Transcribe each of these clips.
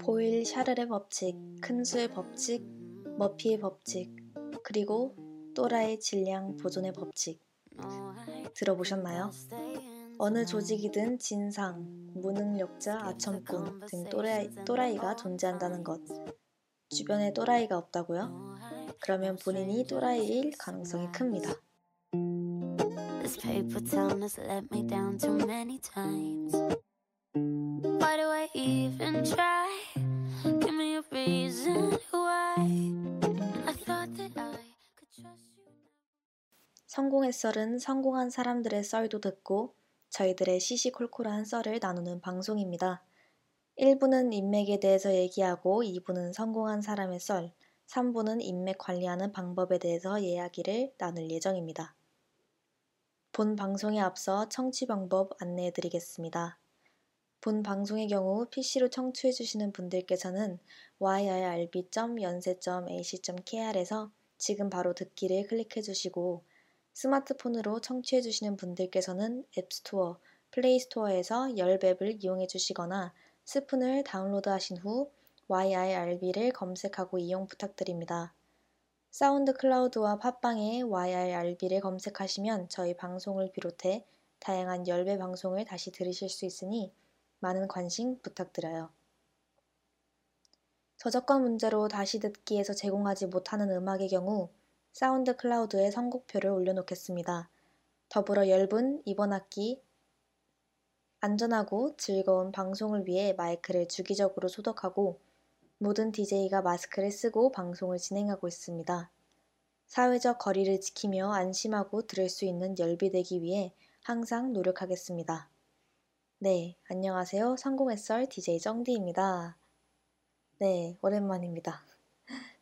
보일 샤르의 법칙, 큰수의 법칙, 머피의 법칙, 그리고 또라의 질량 보존의 법칙. 들어보셨나요? 어느 조직이든 진상, 무능력자, 아첨꾼 등 또라이, 또라이가 존재한다는 것. 주변에 또라이가 없다고요? 그러면 본인이 또라이일 가능성이 큽니다. 성공의 썰은 성공한 사람들의 썰도 듣고 저희들의 시시콜콜한 썰을 나누는 방송입니다. 1부는 인맥에 대해서 얘기하고 2부는 성공한 사람의 썰, 3부는 인맥 관리하는 방법에 대해서 이야기를 나눌 예정입니다. 본 방송에 앞서 청취 방법 안내해 드리겠습니다. 본 방송의 경우 PC로 청취해 주시는 분들께서는 yirb.연세.ac.kr에서 지금 바로 듣기를 클릭해 주시고 스마트폰으로 청취해 주시는 분들께서는 App Store, Play Store에서 열앱을 이용해 주시거나 Spoon을 다운로드 하신 후 YIRB를 검색하고 이용 부탁드립니다. SoundCloud와 팟빵에 YIRB를 검색하시면 저희 방송을 비롯해 다양한 열배 방송을 다시 들으실 수 있으니 많은 관심 부탁드려요. 저작권 문제로 다시 듣기에서 제공하지 못하는 음악의 경우 사운드 클라우드에 선곡표를 올려놓겠습니다. 더불어 열분 이번 학기 안전하고 즐거운 방송을 위해 마이크를 주기적으로 소독하고 모든 DJ가 마스크를 쓰고 방송을 진행하고 있습니다. 사회적 거리를 지키며 안심하고 들을 수 있는 열비되기 위해 항상 노력하겠습니다. 네, 안녕하세요. 성공의 썰 DJ 정디입니다. 네, 오랜만입니다.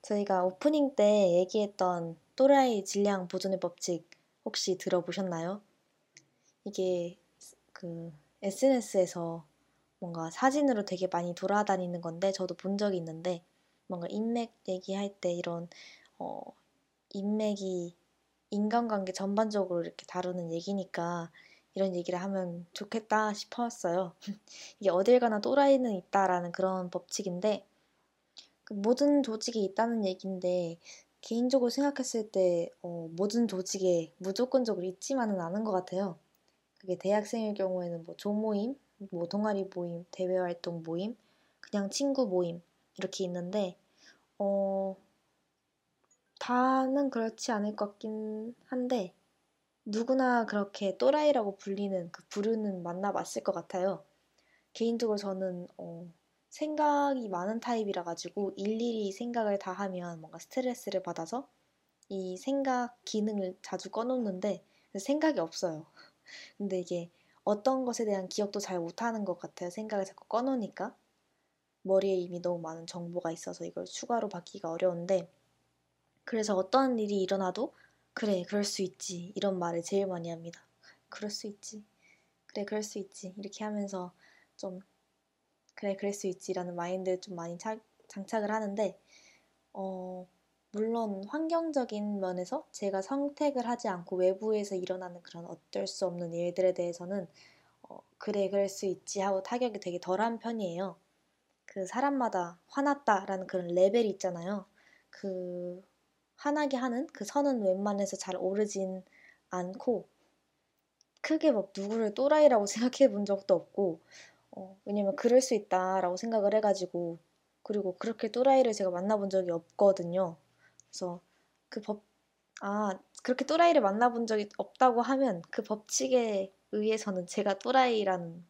저희가 오프닝 때 얘기했던 또라이 질량 보존의 법칙 혹시 들어보셨나요? 이게 그 SNS에서 뭔가 사진으로 되게 많이 돌아다니는 건데 저도 본 적이 있는데 뭔가 인맥 얘기할 때 이런 어 인맥이 인간관계 전반적으로 이렇게 다루는 얘기니까 이런 얘기를 하면 좋겠다 싶었어요. 이게 어딜 가나 또라이는 있다라는 그런 법칙인데 그 모든 조직에 있다는 얘기인데 개인적으로 생각했을 때 어, 모든 조직에 무조건적으로 있지만은 않은 것 같아요. 그게 대학생일 경우에는 뭐 조모임, 뭐 동아리 모임, 대외 활동 모임, 그냥 친구 모임 이렇게 있는데 어 다는 그렇지 않을 것 같긴 한데 누구나 그렇게 또라이라고 불리는 그 부르는 만나봤을 것 같아요. 개인적으로 저는 어, 생각이 많은 타입이라 가지고 일일이 생각을 다 하면 뭔가 스트레스를 받아서 이 생각 기능을 자주 꺼놓는데 생각이 없어요. 근데 이게 어떤 것에 대한 기억도 잘 못하는 것 같아요. 생각을 자꾸 꺼놓으니까. 머리에 이미 너무 많은 정보가 있어서 이걸 추가로 받기가 어려운데 그래서 어떤 일이 일어나도 그래 그럴 수 있지 이런 말을 제일 많이 합니다. 그럴 수 있지 그래 그럴 수 있지 이렇게 하면서 좀 그래 그럴 수 있지라는 마인드를 좀 많이 차, 장착을 하는데 어 물론 환경적인 면에서 제가 선택을 하지 않고 외부에서 일어나는 그런 어쩔 수 없는 일들에 대해서는 어, 그래 그럴 수 있지 하고 타격이 되게 덜한 편이에요. 그 사람마다 화났다라는 그런 레벨이 있잖아요. 그 화나게 하는 그 선은 웬만해서 잘 오르진 않고 크게 막 누구를 또라이라고 생각해 본 적도 없고 어, 왜냐면 그럴 수 있다라고 생각을 해가지고 그리고 그렇게 또라이를 제가 만나본 적이 없거든요. 그래서 그 법, 아, 그렇게 또라이를 만나본 적이 없다고 하면 그 법칙에 의해서는 제가 또라이라는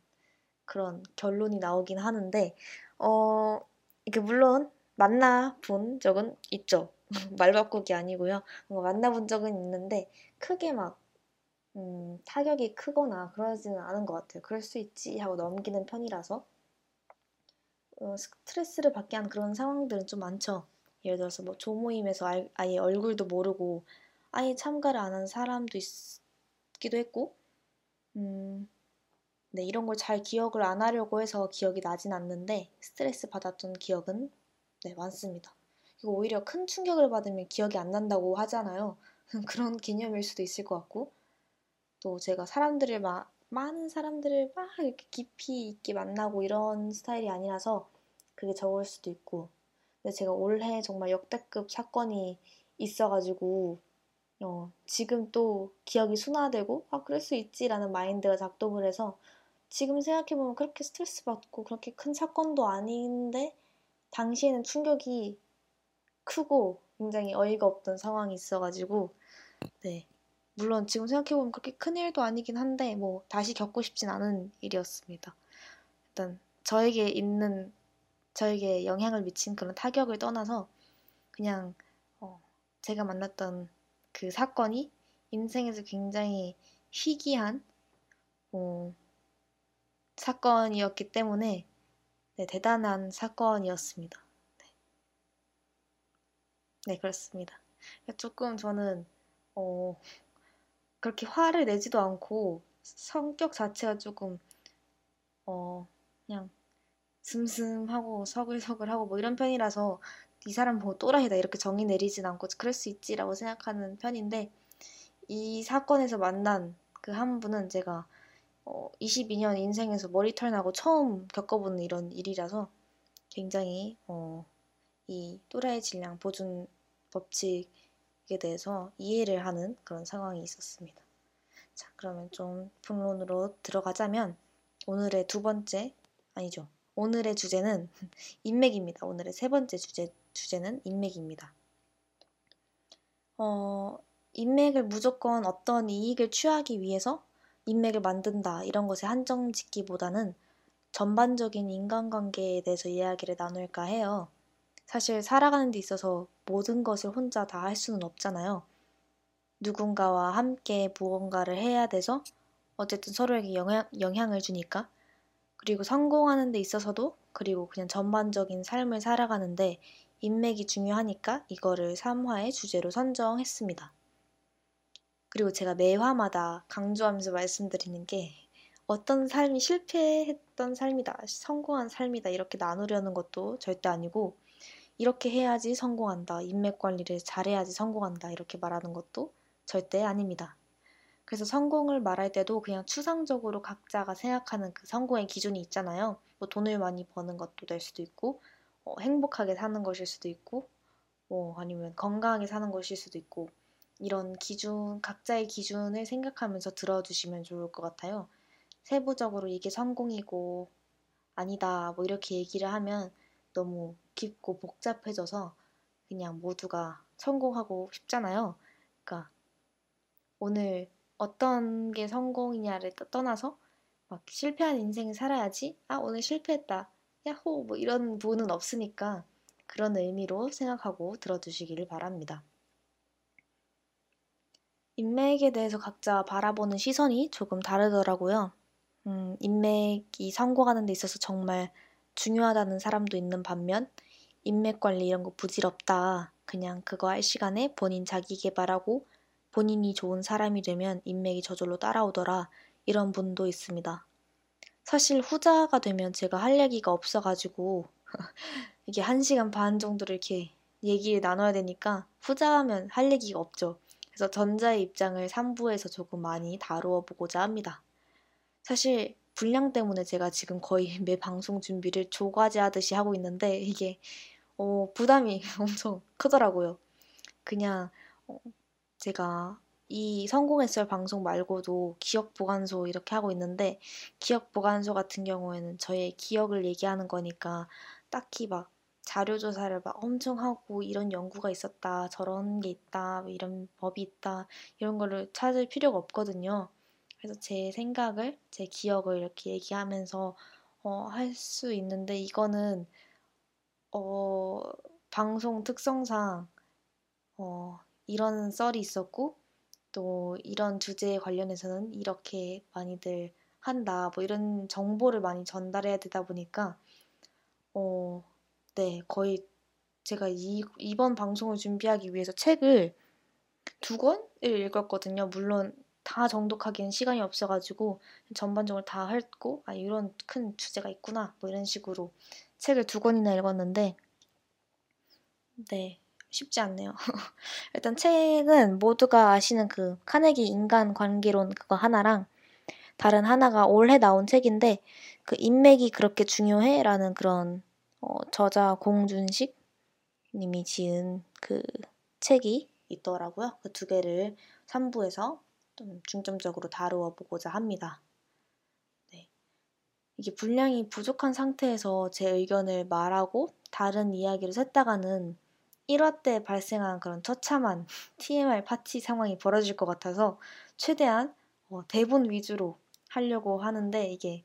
그런 결론이 나오긴 하는데, 어, 이게 물론 만나본 적은 있죠. 말 바꾸기 아니고요. 만나본 적은 있는데, 크게 막, 음, 타격이 크거나 그러지는 않은 것 같아요. 그럴 수 있지 하고 넘기는 편이라서. 어, 스트레스를 받게 한 그런 상황들은 좀 많죠. 예를 들어서 뭐 조모임에서 아 예 얼굴도 모르고 아예 참가를 안 한 사람도 있기도 했고, 음, 네, 이런 걸 잘 기억을 안 하려고 해서 기억이 나진 않는데 스트레스 받았던 기억은 네, 많습니다. 이거 오히려 큰 충격을 받으면 기억이 안 난다고 하잖아요. 그런 개념일 수도 있을 것 같고, 또 제가 사람들을 막, 많은 사람들을 막 이렇게 깊이 있게 만나고 이런 스타일이 아니라서 그게 적을 수도 있고. 근데 제가 올해 정말 역대급 사건이 있어가지고 어, 지금 또 기억이 순화되고 아 그럴 수 있지라는 마인드가 작동을 해서 지금 생각해보면 그렇게 스트레스 받고 그렇게 큰 사건도 아닌데 당시에는 충격이 크고 굉장히 어이가 없던 상황이 있어가지고 네 물론 지금 생각해보면 그렇게 큰 일도 아니긴 한데 뭐 다시 겪고 싶진 않은 일이었습니다. 일단 저에게 있는 저에게 영향을 미친 그런 타격을 떠나서 그냥 어, 제가 만났던 그 사건이 인생에서 굉장히 희귀한 어, 사건이었기 때문에 네, 대단한 사건이었습니다. 네. 네, 그렇습니다. 조금 저는 어, 그렇게 화를 내지도 않고 성격 자체가 조금 어, 그냥 슴슴하고 서글서글하고 뭐 이런 편이라서 이 사람 보고 또라이다 이렇게 정의 내리진 않고 그럴 수 있지라고 생각하는 편인데 이 사건에서 만난 그 한 분은 제가 어, 22년 인생에서 머리털 나고 처음 겪어보는 이런 일이라서 굉장히 어, 이 또라이 질량 보존 법칙 에 대해서 이해를 하는 그런 상황이 있었습니다. 자, 그러면 좀 본론으로 들어가자면 오늘의 두 번째 아니죠. 오늘의 주제는 인맥입니다. 오늘의 세 번째 주제 주제는 인맥입니다. 어, 인맥을 무조건 어떤 이익을 취하기 위해서 인맥을 만든다 이런 것에 한정 짓기보다는 전반적인 인간관계에 대해서 이야기를 나눌까 해요. 사실 살아가는 데 있어서 모든 것을 혼자 다 할 수는 없잖아요. 누군가와 함께 무언가를 해야 돼서 어쨌든 서로에게 영향, 영향을 주니까 그리고 성공하는 데 있어서도 그리고 그냥 전반적인 삶을 살아가는데 인맥이 중요하니까 이거를 3화의 주제로 선정했습니다. 그리고 제가 매화마다 강조하면서 말씀드리는 게 어떤 삶이 실패했던 삶이다, 성공한 삶이다 이렇게 나누려는 것도 절대 아니고 이렇게 해야지 성공한다, 인맥 관리를 잘해야지 성공한다 이렇게 말하는 것도 절대 아닙니다. 그래서 성공을 말할 때도 그냥 추상적으로 각자가 생각하는 그 성공의 기준이 있잖아요. 뭐 돈을 많이 버는 것도 될 수도 있고, 어, 행복하게 사는 것일 수도 있고, 뭐 아니면 건강하게 사는 것일 수도 있고, 이런 기준, 각자의 기준을 생각하면서 들어주시면 좋을 것 같아요. 세부적으로 이게 성공이고, 아니다, 뭐 이렇게 얘기를 하면 너무 깊고 복잡해져서 그냥 모두가 성공하고 싶잖아요. 그러니까 오늘 어떤 게 성공이냐를 떠나서 막 실패한 인생을 살아야지. 아, 오늘 실패했다. 야호! 뭐 이런 부분은 없으니까 그런 의미로 생각하고 들어주시기를 바랍니다. 인맥에 대해서 각자 바라보는 시선이 조금 다르더라고요. 음, 인맥이 성공하는 데 있어서 정말 중요하다는 사람도 있는 반면 인맥 관리 이런 거 부질없다. 그냥 그거 할 시간에 본인 자기 개발하고 본인이 좋은 사람이 되면 인맥이 저절로 따라오더라. 이런 분도 있습니다. 사실 후자가 되면 제가 할 얘기가 없어가지고 이게 한 시간 반 정도를 이렇게 얘기를 나눠야 되니까 후자하면 할 얘기가 없죠. 그래서 전자의 입장을 3부에서 조금 많이 다루어 보고자 합니다. 사실 분량 때문에 제가 지금 거의 매 방송 준비를 조과제 하듯이 하고 있는데 이게 어, 부담이 엄청 크더라고요. 그냥 어, 제가 이 성공했을 방송 말고도 기억 보관소 이렇게 하고 있는데 기억 보관소 같은 경우에는 저의 기억을 얘기하는 거니까 딱히 막 자료 조사를 막 엄청 하고 이런 연구가 있었다 저런 게 있다 뭐 이런 법이 있다 이런 거를 찾을 필요가 없거든요. 그래서 제 생각을 제 기억을 이렇게 얘기하면서 어, 할 수 있는데 이거는 어, 방송 특성상 어, 이런 썰이 있었고 또 이런 주제에 관련해서는 이렇게 많이들 한다 뭐 이런 정보를 많이 전달해야 되다 보니까 어, 네 거의 제가 이, 이번 방송을 준비하기 위해서 책을 두 권을 읽었거든요. 물론 다 정독하기엔 시간이 없어가지고 전반적으로 다 했고 아 이런 큰 주제가 있구나 뭐 이런 식으로 책을 두 권이나 읽었는데 네 쉽지 않네요. 일단 책은 모두가 아시는 그 카네기 인간 관계론 그거 하나랑 다른 하나가 올해 나온 책인데 그 인맥이 그렇게 중요해? 라는 그런 어, 저자 공준식 님이 지은 그 책이 있더라고요. 그 두 개를 3부에서 좀 중점적으로 다루어 보고자 합니다. 네. 이게 분량이 부족한 상태에서 제 의견을 말하고 다른 이야기를 샜다가는 1화 때 발생한 그런 처참한 TMI 파티 상황이 벌어질 것 같아서 최대한 어, 대본 위주로 하려고 하는데 이게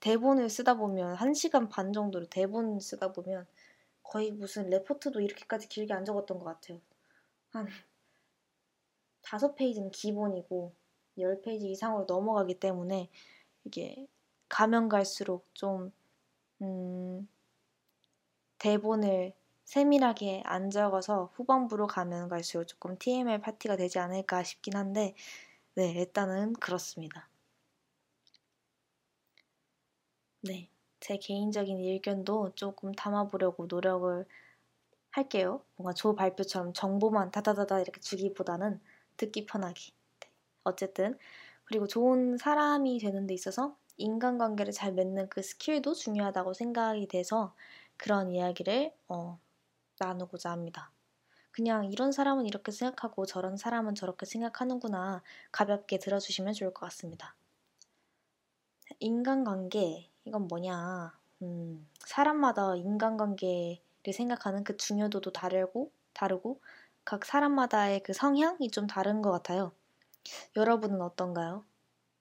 대본을 쓰다 보면 1시간 반 정도로 대본 쓰다 보면 거의 무슨 레포트도 이렇게까지 길게 안 적었던 것 같아요. 한 다섯 페이지는 기본이고 열 페이지 이상으로 넘어가기 때문에 이게 가면 갈수록 좀 음, 대본을 세밀하게 안 적어서 후반부로 가면 갈수록 조금 TMI 파티가 되지 않을까 싶긴 한데 네 일단은 그렇습니다. 네. 제 개인적인 의견도 조금 담아보려고 노력을 할게요. 뭔가 조 발표처럼 정보만 다다다다 이렇게 주기보다는 듣기 편하게. 네. 어쨌든 그리고 좋은 사람이 되는 데 있어서 인간관계를 잘 맺는 그 스킬도 중요하다고 생각이 돼서 그런 이야기를 어, 나누고자 합니다. 그냥 이런 사람은 이렇게 생각하고 저런 사람은 저렇게 생각하는구나 가볍게 들어주시면 좋을 것 같습니다. 인간관계 이건 뭐냐 음, 사람마다 인간관계를 생각하는 그 중요도도 다르고 다르고 각 사람마다의 그 성향이 좀 다른 것 같아요. 여러분은 어떤가요?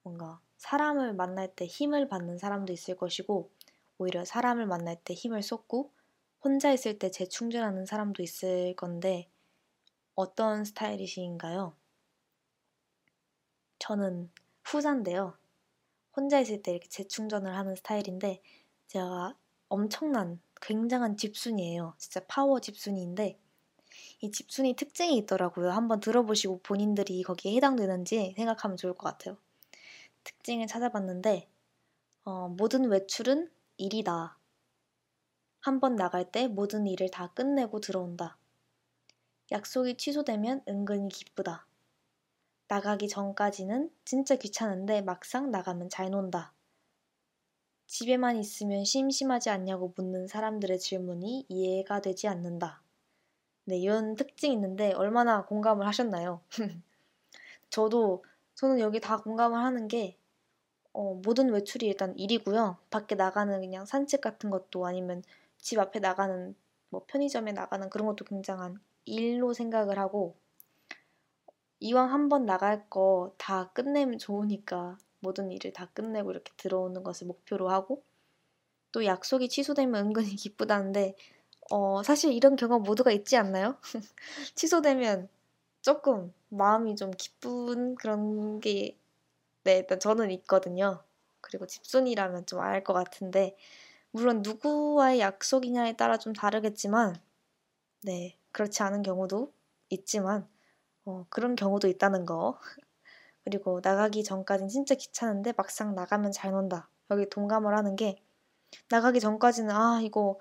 뭔가 사람을 만날 때 힘을 받는 사람도 있을 것이고 오히려 사람을 만날 때 힘을 쏟고 혼자 있을 때 재충전하는 사람도 있을 건데 어떤 스타일이신가요? 저는 후자인데요. 혼자 있을 때 이렇게 재충전을 하는 스타일인데 제가 엄청난 굉장한 집순이에요. 진짜 파워 집순이인데 이 집순이 특징이 있더라고요. 한번 들어보시고 본인들이 거기에 해당되는지 생각하면 좋을 것 같아요. 특징을 찾아봤는데 어, 모든 외출은 일이다. 한 번 나갈 때 모든 일을 다 끝내고 들어온다. 약속이 취소되면 은근히 기쁘다. 나가기 전까지는 진짜 귀찮은데 막상 나가면 잘 논다. 집에만 있으면 심심하지 않냐고 묻는 사람들의 질문이 이해가 되지 않는다. 네, 이런 특징이 있는데 얼마나 공감을 하셨나요? 저도 저는 여기 다 공감을 하는 게 어, 모든 외출이 일단 일이고요. 밖에 나가는 그냥 산책 같은 것도 아니면 집 앞에 나가는 뭐 편의점에 나가는 그런 것도 굉장한 일로 생각을 하고 이왕 한번 나갈 거 다 끝내면 좋으니까 모든 일을 다 끝내고 이렇게 들어오는 것을 목표로 하고 또 약속이 취소되면 은근히 기쁘다는데 어, 사실 이런 경험 모두가 있지 않나요? 취소되면 조금 마음이 좀 기쁜 그런 게 네, 일단 저는 있거든요. 그리고 집순이라면 좀 알 것 같은데 물론 누구와의 약속이냐에 따라 좀 다르겠지만 네, 그렇지 않은 경우도 있지만 어, 그런 경우도 있다는 거. 그리고 나가기 전까진 진짜 귀찮은데 막상 나가면 잘 논다. 여기 동감을 하는 게 나가기 전까지는 아 이거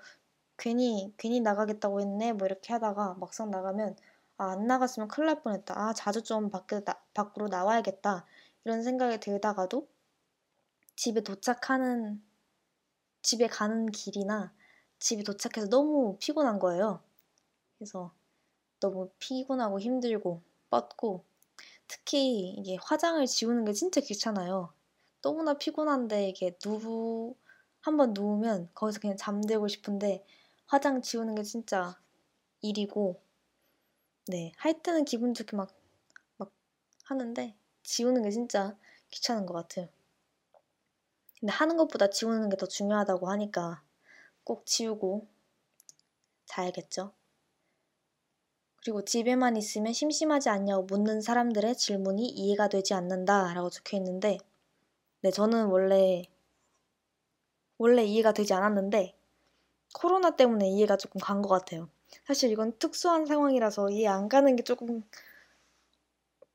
괜히 괜히 나가겠다고 했네 뭐 이렇게 하다가 막상 나가면 아, 안 나갔으면 큰일 날 뻔했다. 아 자주 좀 밖에 나, 밖으로 나와야겠다. 이런 생각이 들다가도 집에 도착하는 집에 가는 길이나 집에 도착해서 너무 피곤한 거예요. 그래서 너무 피곤하고 힘들고 뻗고 특히 이게 화장을 지우는 게 진짜 귀찮아요. 너무나 피곤한데 이게 누구 한번 누우면 거기서 그냥 잠들고 싶은데 화장 지우는 게 진짜 일이고 네, 할 때는 기분 좋게 막, 막 하는데 지우는 게 진짜 귀찮은 것 같아요. 근데 하는 것보다 지우는 게 더 중요하다고 하니까 꼭 지우고 자야겠죠. 그리고 집에만 있으면 심심하지 않냐고 묻는 사람들의 질문이 이해가 되지 않는다 라고 적혀 있는데 네, 저는 원래 원래 이해가 되지 않았는데 코로나 때문에 이해가 조금 간 것 같아요. 사실 이건 특수한 상황이라서 이해 안 가는 게 조금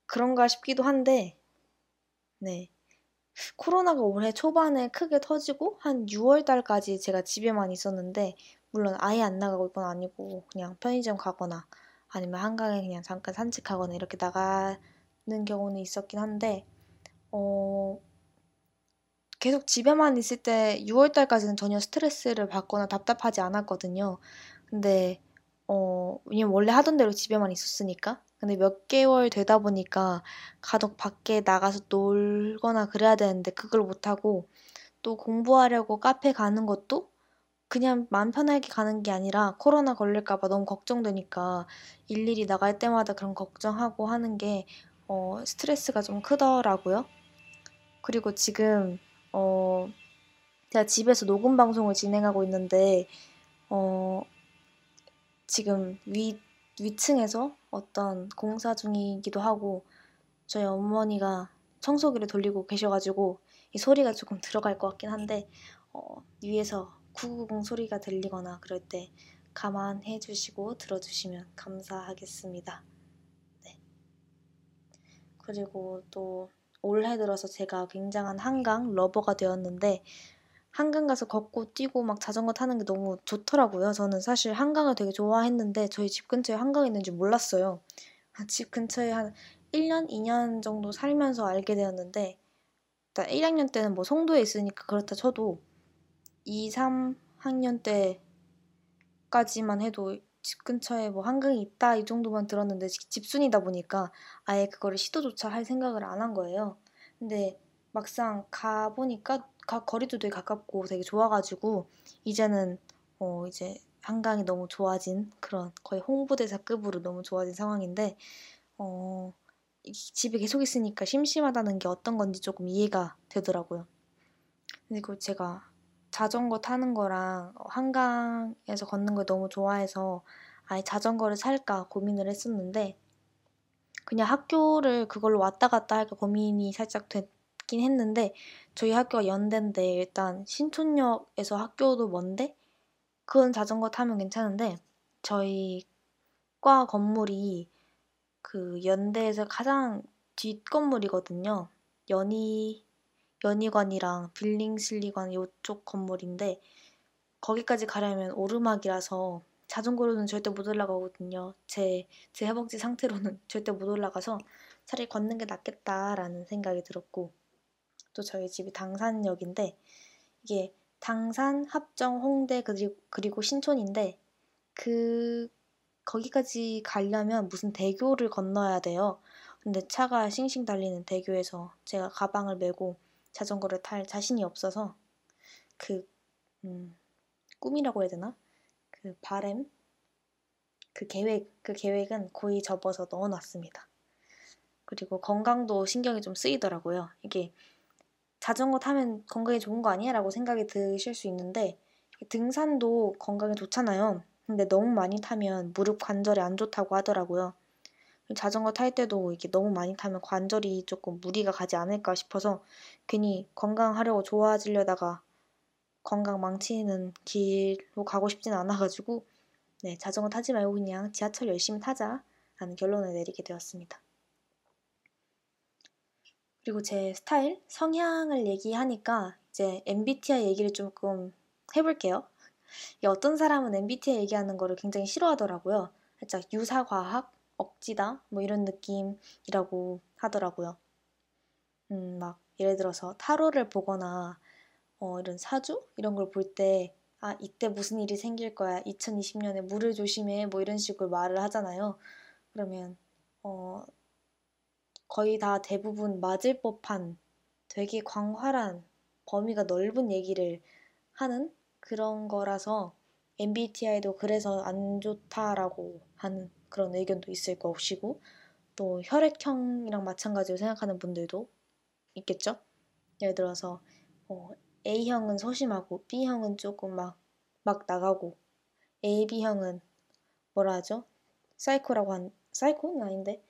그런가 싶기도 한데 네. 코로나가 올해 초반에 크게 터지고 한 6월 달까지 제가 집에만 있었는데 물론 아예 안 나가고 이건 아니고 그냥 편의점 가거나 아니면 한강에 그냥 잠깐 산책하거나 이렇게 나가는 경우는 있었긴 한데, 어, 계속 집에만 있을 때 6월달까지는 전혀 스트레스를 받거나 답답하지 않았거든요. 근데 어, 왜냐면 원래 하던 대로 집에만 있었으니까. 근데 몇 개월 되다 보니까 가덕 밖에 나가서 놀거나 그래야 되는데 그걸 못하고 또 공부하려고 카페 가는 것도 그냥 마음 편하게 가는 게 아니라 코로나 걸릴까봐 너무 걱정되니까 일일이 나갈 때마다 그런 걱정하고 하는 게 어, 스트레스가 좀 크더라고요. 그리고 지금 어, 제가 집에서 녹음 방송을 진행하고 있는데 어, 지금 위, 위층에서 어떤 공사 중이기도 하고 저희 어머니가 청소기를 돌리고 계셔가지고 이 소리가 조금 들어갈 것 같긴 한데 어, 위에서 990 소리가 들리거나 그럴 때 감안해 주시고 들어주시면 감사하겠습니다. 네. 그리고 또 올해 들어서 제가 굉장한 한강 러버가 되었는데 한강 가서 걷고 뛰고 막 자전거 타는 게 너무 좋더라고요. 저는 사실 한강을 되게 좋아했는데 저희 집 근처에 한강이 있는 줄 몰랐어요. 아, 집 근처에 한 1년, 2년 정도 살면서 알게 되었는데 1학년 때는 뭐 송도에 있으니까 그렇다 쳐도 2, 3학년 때까지만 해도 집 근처에 뭐 한강이 있다 이 정도만 들었는데 집순이다 보니까 아예 그거를 시도조차 할 생각을 안 한 거예요. 근데 막상 가 보니까 가, 거리도 되게 가깝고 되게 좋아가지고 이제는 어 이제 한강이 너무 좋아진 그런 거의 홍보대사급으로 너무 좋아진 상황인데 어 집에 계속 있으니까 심심하다는 게 어떤 건지 조금 이해가 되더라고요. 그리고 제가 자전거 타는 거랑 한강에서 걷는 걸 너무 좋아해서 아예 자전거를 살까 고민을 했었는데 그냥 학교를 그걸로 왔다 갔다 할까 고민이 살짝 됐긴 했는데 저희 학교가 연대인데 일단 신촌역에서 학교도 먼데 그건 자전거 타면 괜찮은데 저희 과 건물이 그 연대에서 가장 뒷 건물이거든요. 연희 연희관이랑 빌링슬리관 이쪽 건물인데 거기까지 가려면 오르막이라서 자전거로는 절대 못 올라가거든요. 제, 제 허벅지 상태로는 절대 못 올라가서 차라리 걷는 게 낫겠다라는 생각이 들었고 또 저희 집이 당산역인데 이게 당산, 합정, 홍대 그리고, 그리고 신촌인데 그 거기까지 가려면 무슨 대교를 건너야 돼요. 근데 차가 싱싱 달리는 대교에서 제가 가방을 메고 자전거를 탈 자신이 없어서 그 음, 꿈이라고 해야 되나? 그 바램 그 계획 그 계획은 거의 접어서 넣어놨습니다. 그리고 건강도 신경이 좀 쓰이더라고요. 이게 자전거 타면 건강에 좋은 거 아니야? 라고 생각이 드실 수 있는데 등산도 건강에 좋잖아요. 근데 너무 많이 타면 무릎 관절에 안 좋다고 하더라고요. 자전거 탈 때도 이게 너무 많이 타면 관절이 조금 무리가 가지 않을까 싶어서 괜히 건강하려고 좋아지려다가 건강 망치는 길로 가고 싶지는 않아가지고 네, 자전거 타지 말고 그냥 지하철 열심히 타자라는 결론을 내리게 되었습니다. 그리고 제 스타일, 성향을 얘기하니까 이제 MBTI 얘기를 조금 해볼게요. 어떤 사람은 MBTI 얘기하는 거를 굉장히 싫어하더라고요. 살짝 유사과학, 억지다, 뭐 이런 느낌이라고 하더라고요. 음, 막 예를 들어서 타로를 보거나 어, 이런 사주 이런 걸 볼 때 아, 이때 무슨 일이 생길 거야. 2020년에 물을 조심해. 뭐 이런 식으로 말을 하잖아요. 그러면 어, 거의 다 대부분 맞을 법한 되게 광활한 범위가 넓은 얘기를 하는 그런 거라서 MBTI도 그래서 안 좋다라고 하는 그런 의견도 있을 것이고 또 혈액형이랑 마찬가지로 생각하는 분들도 있겠죠. 예를 들어서 어, A형은 소심하고 B형은 조금 막, 막 나가고 AB형은 뭐라 하죠? 사이코라고 한 사이코는 아닌데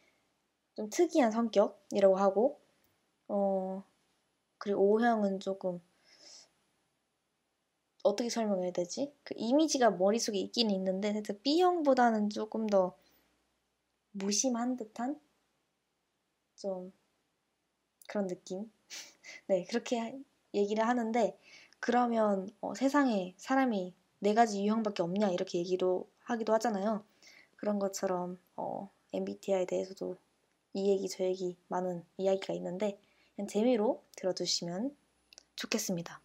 좀 특이한 성격이라고 하고 어 그리고 O형은 조금 어떻게 설명해야 되지? 그 이미지가 머릿속에 있긴 있는데 살짝 B형보다는 조금 더 무심한 듯한 좀 그런 느낌. 네, 그렇게 얘기를 하는데 그러면 어, 세상에 사람이 네 가지 유형밖에 없냐 이렇게 얘기도 하기도 하잖아요. 그런 것처럼 어, MBTI에 대해서도 이 얘기 저 얘기 많은 이야기가 있는데 그냥 재미로 들어주시면 좋겠습니다.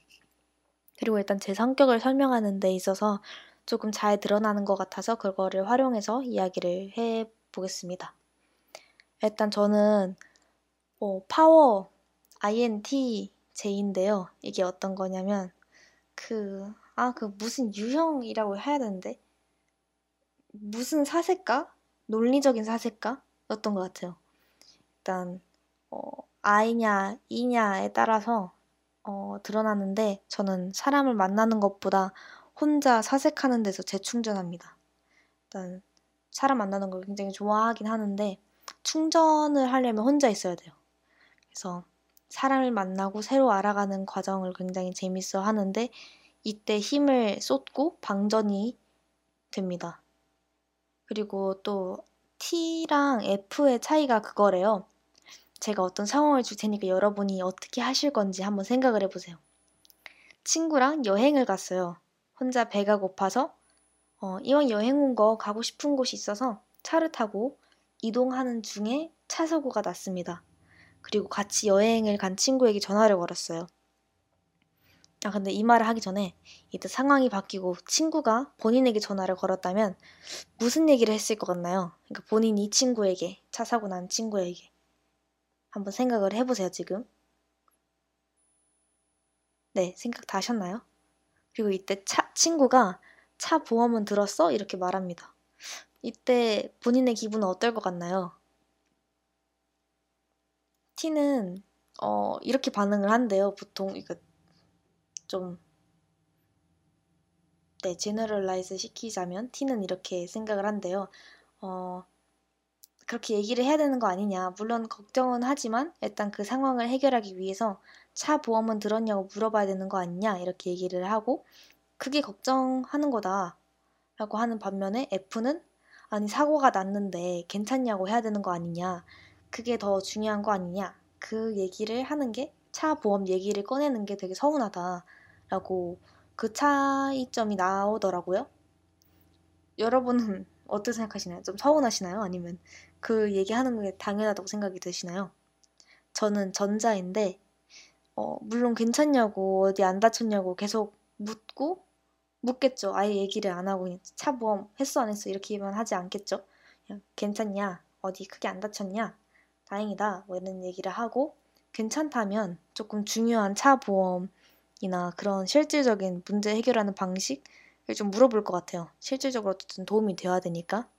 그리고 일단 제 성격을 설명하는 데 있어서 조금 잘 드러나는 것 같아서 그거를 활용해서 이야기를 해 보겠습니다. 일단 저는 어, 파워 INTJ인데요. 이게 어떤 거냐면 그, 아, 그 무슨 유형이라고 해야 되는데 무슨 사색가? 논리적인 사색가 였던 것 같아요. 일단 어, I냐 E냐에 따라서 어, 드러나는데 저는 사람을 만나는 것보다 혼자 사색하는 데서 재충전합니다. 일단 사람 만나는 걸 굉장히 좋아하긴 하는데 충전을 하려면 혼자 있어야 돼요. 그래서 사람을 만나고 새로 알아가는 과정을 굉장히 재밌어 하는데 이때 힘을 쏟고 방전이 됩니다. 그리고 또 T랑 F의 차이가 그거래요. 제가 어떤 상황을 줄 테니까 여러분이 어떻게 하실 건지 한번 생각을 해보세요. 친구랑 여행을 갔어요. 혼자 배가 고파서 어, 이왕 여행 온 거 가고 싶은 곳이 있어서 차를 타고 이동하는 중에 차 사고가 났습니다. 그리고 같이 여행을 간 친구에게 전화를 걸었어요. 아, 근데 이 말을 하기 전에 이때 상황이 바뀌고 친구가 본인에게 전화를 걸었다면 무슨 얘기를 했을 것 같나요? 그러니까 본인이 친구에게, 차 사고 난 친구에게. 한번 생각을 해보세요, 지금. 네, 생각 다 하셨나요? 그리고 이때 차, 친구가 차 보험은 들었어? 이렇게 말합니다. 이때 본인의 기분은 어떨 것 같나요? T는 어, 이렇게 반응을 한대요. 보통 이거 좀 네, generalize 시키자면 T는 이렇게 생각을 한대요. 어, 그렇게 얘기를 해야 되는 거 아니냐. 물론 걱정은 하지만 일단 그 상황을 해결하기 위해서 차 보험은 들었냐고 물어봐야 되는 거 아니냐. 이렇게 얘기를 하고 그게 걱정하는 거다. 라고 하는 반면에 F는 아니 사고가 났는데 괜찮냐고 해야 되는 거 아니냐. 그게 더 중요한 거 아니냐. 그 얘기를 하는 게 차 보험 얘기를 꺼내는 게 되게 서운하다. 라고 그 차이점이 나오더라고요. 여러분은 어떻게 생각하시나요? 좀 서운하시나요? 아니면 그 얘기하는 게 당연하다고 생각이 드시나요? 저는 전자인데, 어, 물론 괜찮냐고, 어디 안 다쳤냐고 계속 묻고, 묻겠죠. 아예 얘기를 안 하고, 차 보험 했어, 안 했어, 이렇게만 하지 않겠죠. 그냥 괜찮냐? 어디 크게 안 다쳤냐? 다행이다. 뭐 이런 얘기를 하고, 괜찮다면 조금 중요한 차 보험이나 그런 실질적인 문제 해결하는 방식을 좀 물어볼 것 같아요. 실질적으로 어쨌든 도움이 되어야 되니까.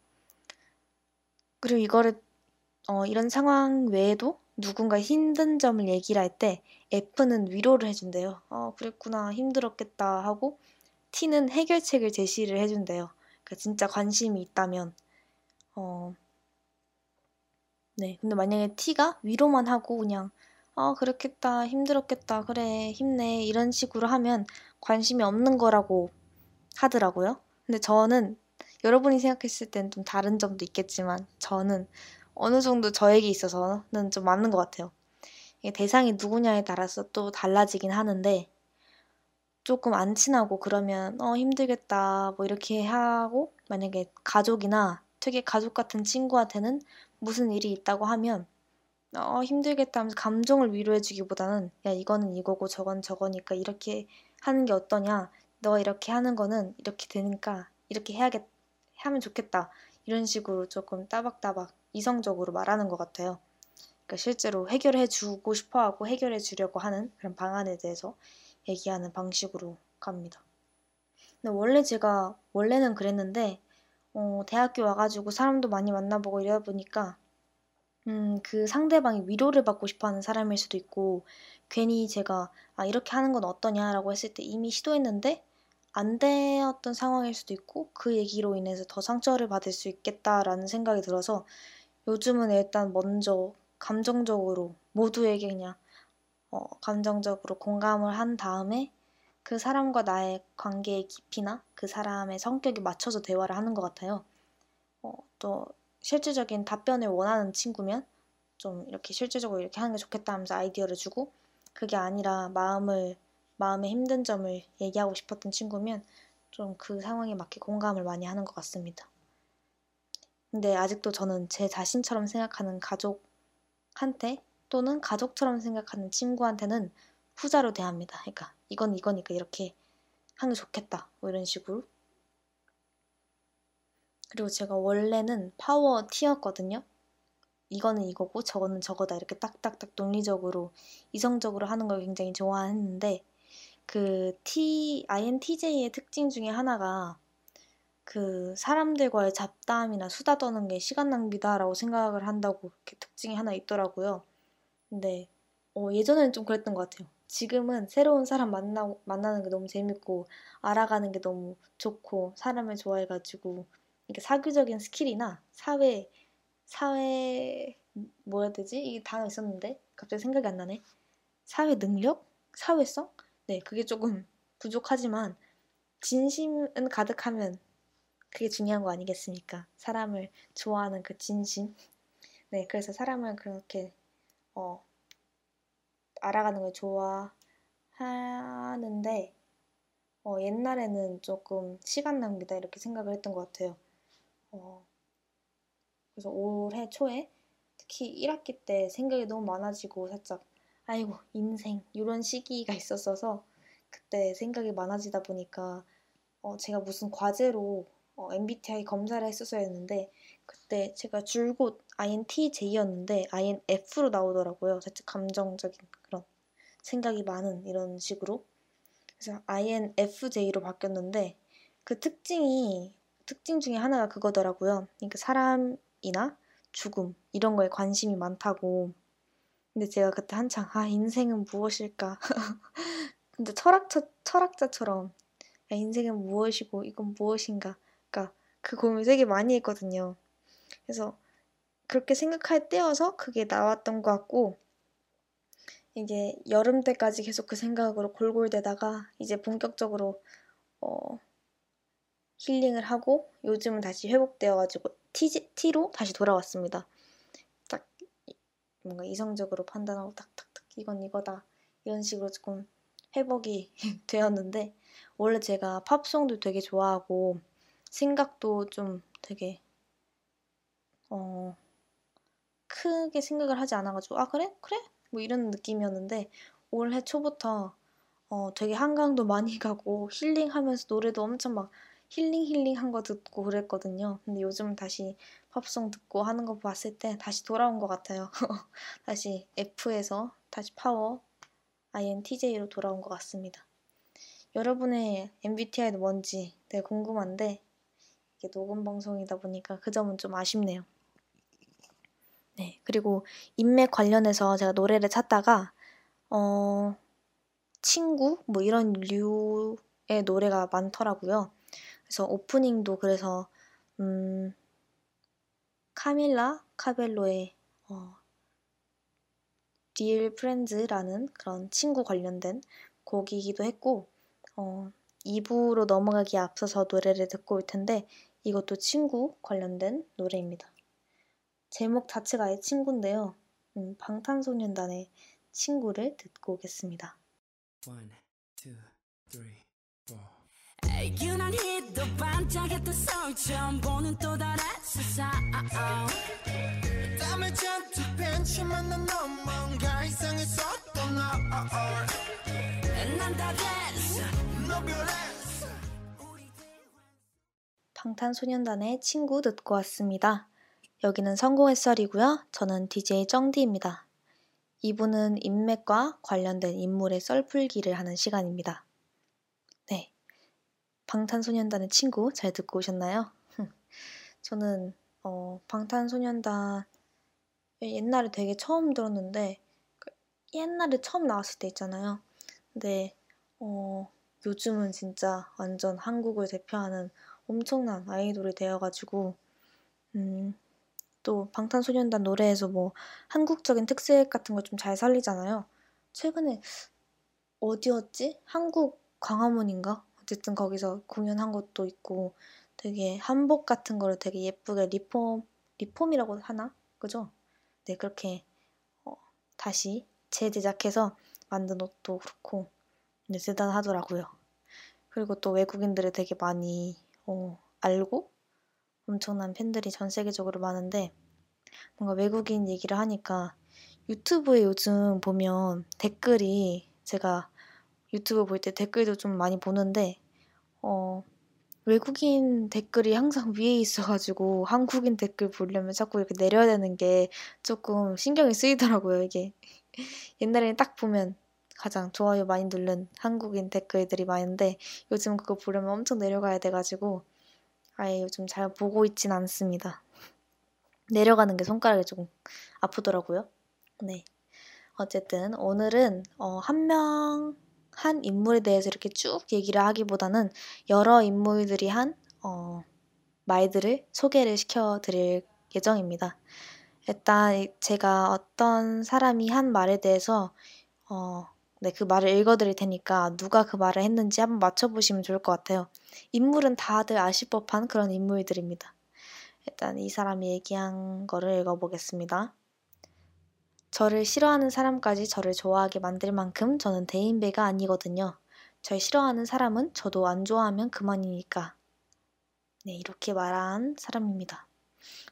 그리고 이거를 어, 이런 상황 외에도 누군가 힘든 점을 얘기를 할 때 F는 위로를 해준대요. 어, 그랬구나. 힘들었겠다 하고 T는 해결책을 제시를 해준대요. 그러니까 진짜 관심이 있다면 어, 네. 근데 만약에 T가 위로만 하고 그냥 어, 그렇겠다. 힘들었겠다. 그래. 힘내. 이런 식으로 하면 관심이 없는 거라고 하더라고요. 근데 저는 여러분이 생각했을 땐 좀 다른 점도 있겠지만 저는 어느 정도 저에게 있어서는 좀 맞는 것 같아요. 대상이 누구냐에 따라서 또 달라지긴 하는데 조금 안 친하고 그러면 어 힘들겠다 뭐 이렇게 하고 만약에 가족이나 되게 가족 같은 친구한테는 무슨 일이 있다고 하면 어 힘들겠다 하면서 감정을 위로해주기보다는 야 이거는 이거고 저건 저거니까 이렇게 하는 게 어떠냐 너 이렇게 하는 거는 이렇게 되니까 이렇게 해야겠 하면 좋겠다. 이런 식으로 조금 따박따박 이성적으로 말하는 것 같아요. 그러니까 실제로 해결해 주고 싶어 하고 해결해 주려고 하는 그런 방안에 대해서 얘기하는 방식으로 갑니다. 근데 원래 제가, 원래는 그랬는데, 어, 대학교 와가지고 사람도 많이 만나보고 이러다 보니까, 음, 그 상대방이 위로를 받고 싶어 하는 사람일 수도 있고, 괜히 제가, 아, 이렇게 하는 건 어떠냐라고 했을 때 이미 시도했는데, 안 되었던 상황일 수도 있고 그 얘기로 인해서 더 상처를 받을 수 있겠다라는 생각이 들어서 요즘은 일단 먼저 감정적으로 모두에게 그냥 어, 감정적으로 공감을 한 다음에 그 사람과 나의 관계의 깊이나 그 사람의 성격에 맞춰서 대화를 하는 것 같아요. 어, 또 실질적인 답변을 원하는 친구면 좀 이렇게 실질적으로 이렇게 하는 게 좋겠다 하면서 아이디어를 주고 그게 아니라 마음을 마음의 힘든 점을 얘기하고 싶었던 친구면 좀 그 상황에 맞게 공감을 많이 하는 것 같습니다. 근데 아직도 저는 제 자신처럼 생각하는 가족한테 또는 가족처럼 생각하는 친구한테는 후자로 대합니다. 그러니까 이건 이거니까 이렇게 하는 게 좋겠다. 뭐 이런 식으로. 그리고 제가 원래는 파워 T였거든요. 이거는 이거고 저거는 저거다 이렇게 딱딱딱 논리적으로 이성적으로 하는 걸 굉장히 좋아했는데 그 T INTJ의 특징 중에 하나가 그 사람들과의 잡담이나 수다 떠는 게 시간 낭비다라고 생각을 한다고 이렇게 특징이 하나 있더라고요. 근데 어, 예전에는 좀 그랬던 것 같아요. 지금은 새로운 사람 만나 만나는 게 너무 재밌고 알아가는 게 너무 좋고 사람을 좋아해가지고 이게 사교적인 스킬이나 사회 사회 뭐 해야 되지? 이게 단어 있었는데 갑자기 생각이 안 나네. 사회 능력? 사회성? 네, 그게 조금 부족하지만 진심은 가득하면 그게 중요한 거 아니겠습니까? 사람을 좋아하는 그 진심. 네, 그래서 사람을 그렇게 어, 알아가는 걸 좋아하는데 어, 옛날에는 조금 시간 낭비다 이렇게 생각을 했던 것 같아요. 어, 그래서 올해 초에 특히 1학기 때 생각이 너무 많아지고 살짝 아이고 인생 이런 시기가 있었어서 그때 생각이 많아지다 보니까 어, 제가 무슨 과제로 어, MBTI 검사를 했었어야 했는데 그때 제가 줄곧 INTJ였는데 INF로 나오더라고요. 살짝 감정적인 그런 생각이 많은 이런 식으로 그래서 INFJ로 바뀌었는데 그 특징이 특징 중에 하나가 그거더라고요. 그러니까 사람이나 죽음 이런 거에 관심이 많다고. 근데 제가 그때 한창 아 인생은 무엇일까? 근데 철학자 철학자처럼 야, 인생은 무엇이고 이건 무엇인가? 그러니까 그 고민을 되게 많이 했거든요. 그래서 그렇게 생각할 때여서 그게 나왔던 것 같고 이게 여름 때까지 계속 그 생각으로 골골대다가 이제 본격적으로 어, 힐링을 하고 요즘은 다시 회복되어가지고 T로 다시 돌아왔습니다. 딱 뭔가 이성적으로 판단하고 딱딱딱 이건 이거다 이런 식으로 조금 회복이 되었는데 원래 제가 팝송도 되게 좋아하고 생각도 좀 되게 어 크게 생각을 하지 않아가지고 아 그래 그래 뭐 이런 느낌이었는데 올해 초부터 어 되게 한강도 많이 가고 힐링하면서 노래도 엄청 막 힐링 힐링 한 거 듣고 그랬거든요. 근데 요즘 다시 팝송 듣고 하는 거 봤을 때 다시 돌아온 것 같아요. 다시 F에서 다시 파워 INTJ로 돌아온 것 같습니다. 여러분의 MBTI는 뭔지 되게 궁금한데 이게 녹음 방송이다 보니까 그 점은 좀 아쉽네요. 네, 그리고 인맥 관련해서 제가 노래를 찾다가 어 친구 뭐 이런 류의 노래가 많더라고요. 그래서 오프닝도 그래서 음, 카밀라 카벨로의 어, Dear Friends라는 그런 친구 관련된 곡이기도 했고 어, 2부로 넘어가기 앞서서 노래를 듣고 올 텐데 이것도 친구 관련된 노래입니다. 제목 자체가 아예 친구인데요. 음, 방탄소년단의 친구를 듣고 오겠습니다. One, two, three, 유난히도 반짝였던 서울 처음 보는 또 다른 세상 땀을 잔뜩 벤치 만난 너 뭔가 이상했었던 난다 됐어 너 변했어 방탄소년단의 친구 듣고 왔습니다. 여기는 성공의썰이고요. 저는 DJ 정디입니다. 이분은 인맥과 관련된 인물의 썰풀기를 하는 시간입니다. 방탄소년단의 친구 잘 듣고 오셨나요? 저는 어, 방탄소년단 옛날에 되게 처음 들었는데 그 옛날에 처음 나왔을 때 있잖아요. 근데 어, 요즘은 진짜 완전 한국을 대표하는 엄청난 아이돌이 되어가지고 음, 또 방탄소년단 노래에서 뭐 한국적인 특색 같은 걸 좀 잘 살리잖아요. 최근에 어디였지? 한국 광화문인가? 어쨌든 거기서 공연한 것도 있고 되게 한복 같은 거를 되게 예쁘게 리폼 리폼이라고 하나 그죠? 네 그렇게 어, 다시 재제작해서 만든 옷도 그렇고 네, 대단하더라고요. 그리고 또 외국인들을 되게 많이 어, 알고 엄청난 팬들이 전 세계적으로 많은데 뭔가 외국인 얘기를 하니까 유튜브에 요즘 보면 댓글이 제가 유튜브 볼 때 댓글도 좀 많이 보는데 어, 외국인 댓글이 항상 위에 있어가지고 한국인 댓글 보려면 자꾸 이렇게 내려야 되는 게 조금 신경이 쓰이더라고요, 이게. 옛날에는 딱 보면 가장 좋아요 많이 누른 한국인 댓글들이 많은데 요즘 그거 보려면 엄청 내려가야 돼가지고 아예 요즘 잘 보고 있진 않습니다. 내려가는 게 손가락이 조금 아프더라고요. 네. 어쨌든 오늘은 어, 한 명 한 인물에 대해서 이렇게 쭉 얘기를 하기보다는 여러 인물들이 한 어, 말들을 소개를 시켜드릴 예정입니다. 일단 제가 어떤 사람이 한 말에 대해서 어, 네, 그 말을 읽어드릴 테니까 누가 그 말을 했는지 한번 맞춰보시면 좋을 것 같아요. 인물은 다들 아실 법한 그런 인물들입니다. 일단 이 사람이 얘기한 거를 읽어보겠습니다. 저를 싫어하는 사람까지 저를 좋아하게 만들 만큼 저는 대인배가 아니거든요. 절 싫어하는 사람은 저도 안 좋아하면 그만이니까. 네, 이렇게 말한 사람입니다.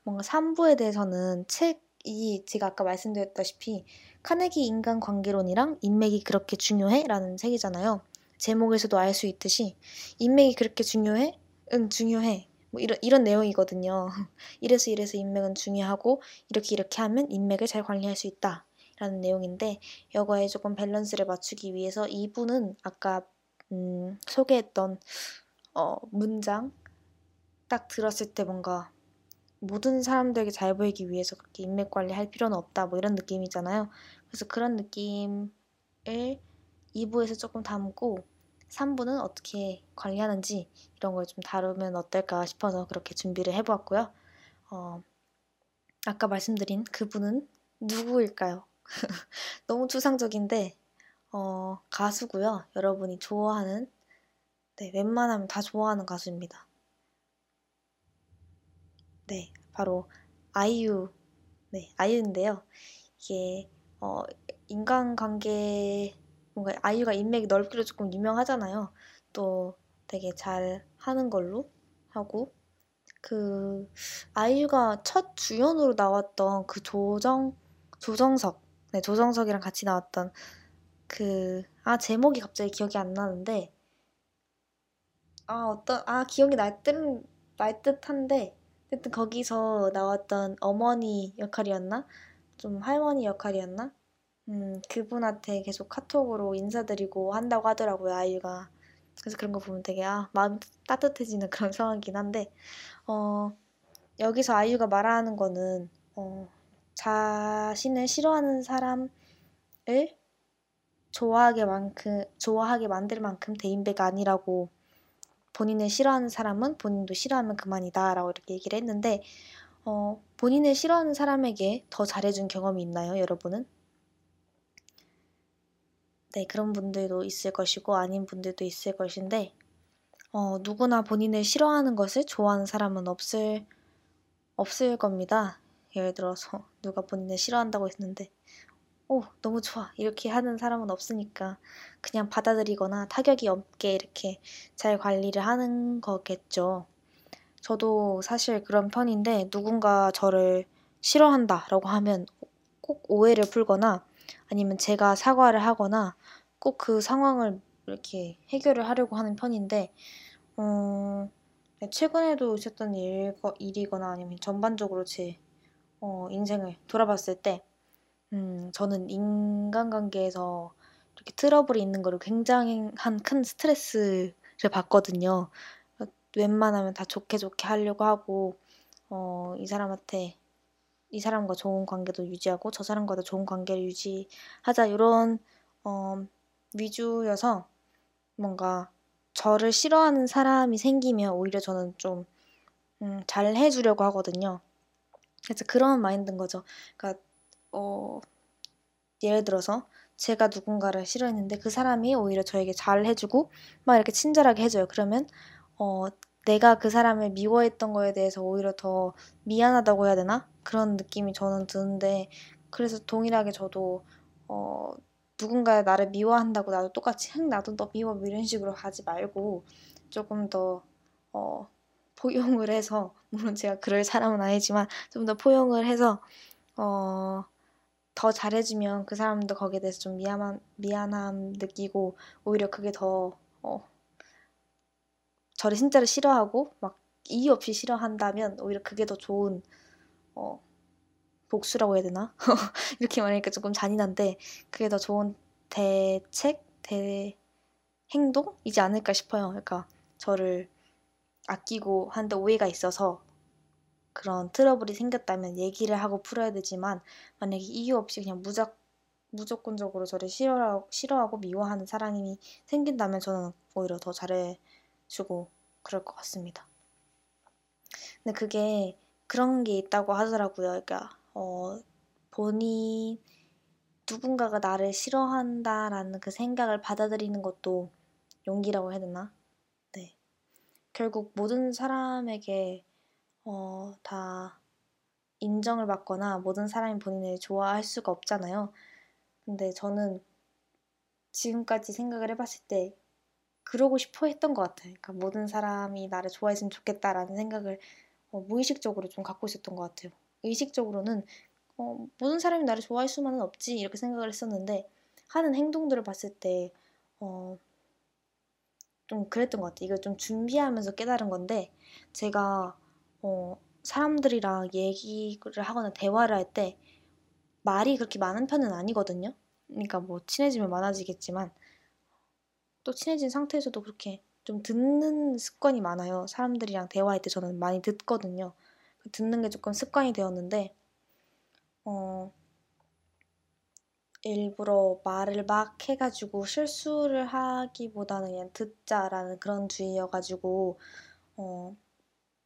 뭔가 3부에 대해서는 책 이 제가 아까 말씀드렸다시피 카네기 인간관계론이랑 인맥이 그렇게 중요해? 라는 책이잖아요. 제목에서도 알 수 있듯이 인맥이 그렇게 중요해? 응, 중요해. 뭐 이런, 이런 내용이거든요. 이래서 이래서 인맥은 중요하고 이렇게 이렇게 하면 인맥을 잘 관리할 수 있다. 라는 내용인데 이거에 조금 밸런스를 맞추기 위해서 이분은 아까 음, 소개했던 어, 문장 딱 들었을 때 뭔가 모든 사람들에게 잘 보이기 위해서 그렇게 인맥 관리할 필요는 없다 뭐 이런 느낌이잖아요. 그래서 그런 느낌을 2부에서 조금 담고 3부는 어떻게 관리하는지 이런 걸 좀 다루면 어떨까 싶어서 그렇게 준비를 해보았고요. 어, 아까 말씀드린 그분은 누구일까요? 너무 추상적인데 어, 가수고요. 여러분이 좋아하는 네, 웬만하면 다 좋아하는 가수입니다. 네, 바로 아이유. 네, 아이유인데요. 이게 어, 인간관계 뭔가 아이유가 인맥이 넓기로 조금 유명하잖아요. 또 되게 잘 하는 걸로 하고 그 아이유가 첫 주연으로 나왔던 그 조정 조정석 네 조정석이랑 같이 나왔던 그 아 제목이 갑자기 기억이 안 나는데 아 어떤 아 기억이 날 듯 날 듯한데 어쨌든 거기서 나왔던 어머니 역할이었나 좀 할머니 역할이었나 음, 그분한테 계속 카톡으로 인사드리고 한다고 하더라고요, 아이유가. 그래서 그런 거 보면 되게, 아, 마음 따뜻해지는 그런 상황이긴 한데, 어, 여기서 아이유가 말하는 거는, 어, 자신을 싫어하는 사람을 좋아하게 만큼, 좋아하게 만들 만큼 대인배가 아니라고 본인을 싫어하는 사람은 본인도 싫어하면 그만이다 라고 이렇게 얘기를 했는데 어, 본인을 싫어하는 사람에게 더 잘해준 경험이 있나요 여러분은? 네, 그런 분들도 있을 것이고 아닌 분들도 있을 것인데 어, 누구나 본인을 싫어하는 것을 좋아하는 사람은 없을 없을 겁니다. 예를 들어서 누가 본인을 싫어한다고 했는데 오 너무 좋아 이렇게 하는 사람은 없으니까 그냥 받아들이거나 타격이 없게 이렇게 잘 관리를 하는 거겠죠. 저도 사실 그런 편인데 누군가 저를 싫어한다라고 하면 꼭 오해를 풀거나 아니면 제가 사과를 하거나 꼭 그 상황을 이렇게 해결을 하려고 하는 편인데, 어, 네, 최근에도 있었던 일, 일이거나 아니면 전반적으로 제 어, 인생을 돌아봤을 때, 음, 저는 인간관계에서 이렇게 트러블이 있는 거를 굉장히 한큰 스트레스를 받거든요. 웬만하면 다 좋게 좋게 하려고 하고, 어, 이 사람한테 이 사람과 좋은 관계도 유지하고 저 사람과도 좋은 관계를 유지하자 이런 어, 위주여서 뭔가 저를 싫어하는 사람이 생기면 오히려 저는 좀 음, 잘 해주려고 하거든요. 그래서 그런 마인드인 거죠. 그러니까 어, 예를 들어서 제가 누군가를 싫어했는데 그 사람이 오히려 저에게 잘 해주고 막 이렇게 친절하게 해줘요. 그러면 어, 내가 그 사람을 미워했던 거에 대해서 오히려 더 미안하다고 해야 되나? 그런 느낌이 저는 드는데 그래서 동일하게 저도 어 누군가 나를 미워한다고 나도 똑같이 흥 나도 너 미워 뭐 이런 식으로 하지 말고 조금 더 어, 포용을 해서 물론 제가 그럴 사람은 아니지만 좀 더 포용을 해서 어, 더 잘해주면 그 사람도 거기에 대해서 좀 미안함, 미안함 느끼고 오히려 그게 더 어, 저를 진짜로 싫어하고 막 이유 없이 싫어한다면 오히려 그게 더 좋은 어, 복수라고 해야 되나? 이렇게 말하니까 조금 잔인한데 그게 더 좋은 대책, 대 행동이지 않을까 싶어요. 그러니까 저를 아끼고 하는데 오해가 있어서 그런 트러블이 생겼다면 얘기를 하고 풀어야 되지만 만약에 이유 없이 그냥 무작 무조건적으로 저를 싫어하고, 싫어하고 미워하는 사람이 생긴다면 저는 오히려 더 잘해주고 그럴 것 같습니다. 근데 그게 그런 게 있다고 하더라고요. 그러니까 어, 본인 누군가가 나를 싫어한다라는 그 생각을 받아들이는 것도 용기라고 해야 되나? 네. 결국 모든 사람에게 어, 다 인정을 받거나 모든 사람이 본인을 좋아할 수가 없잖아요. 근데 저는 지금까지 생각을 해봤을 때 그러고 싶어 했던 것 같아요. 그러니까 모든 사람이 나를 좋아했으면 좋겠다라는 생각을 어, 무의식적으로 좀 갖고 있었던 것 같아요. 의식적으로는 어, 모든 사람이 나를 좋아할 수만은 없지 이렇게 생각을 했었는데 하는 행동들을 봤을 때 어, 좀 그랬던 것 같아요. 이걸 좀 준비하면서 깨달은 건데 제가 어, 사람들이랑 얘기를 하거나 대화를 할 때 말이 그렇게 많은 편은 아니거든요. 그러니까 뭐 친해지면 많아지겠지만 또 친해진 상태에서도 그렇게 좀 듣는 습관이 많아요. 사람들이랑 대화할 때 저는 많이 듣거든요. 듣는 게 조금 습관이 되었는데 어, 일부러 말을 막 해가지고 실수를 하기보다는 그냥 듣자라는 그런 주의여가지고 어,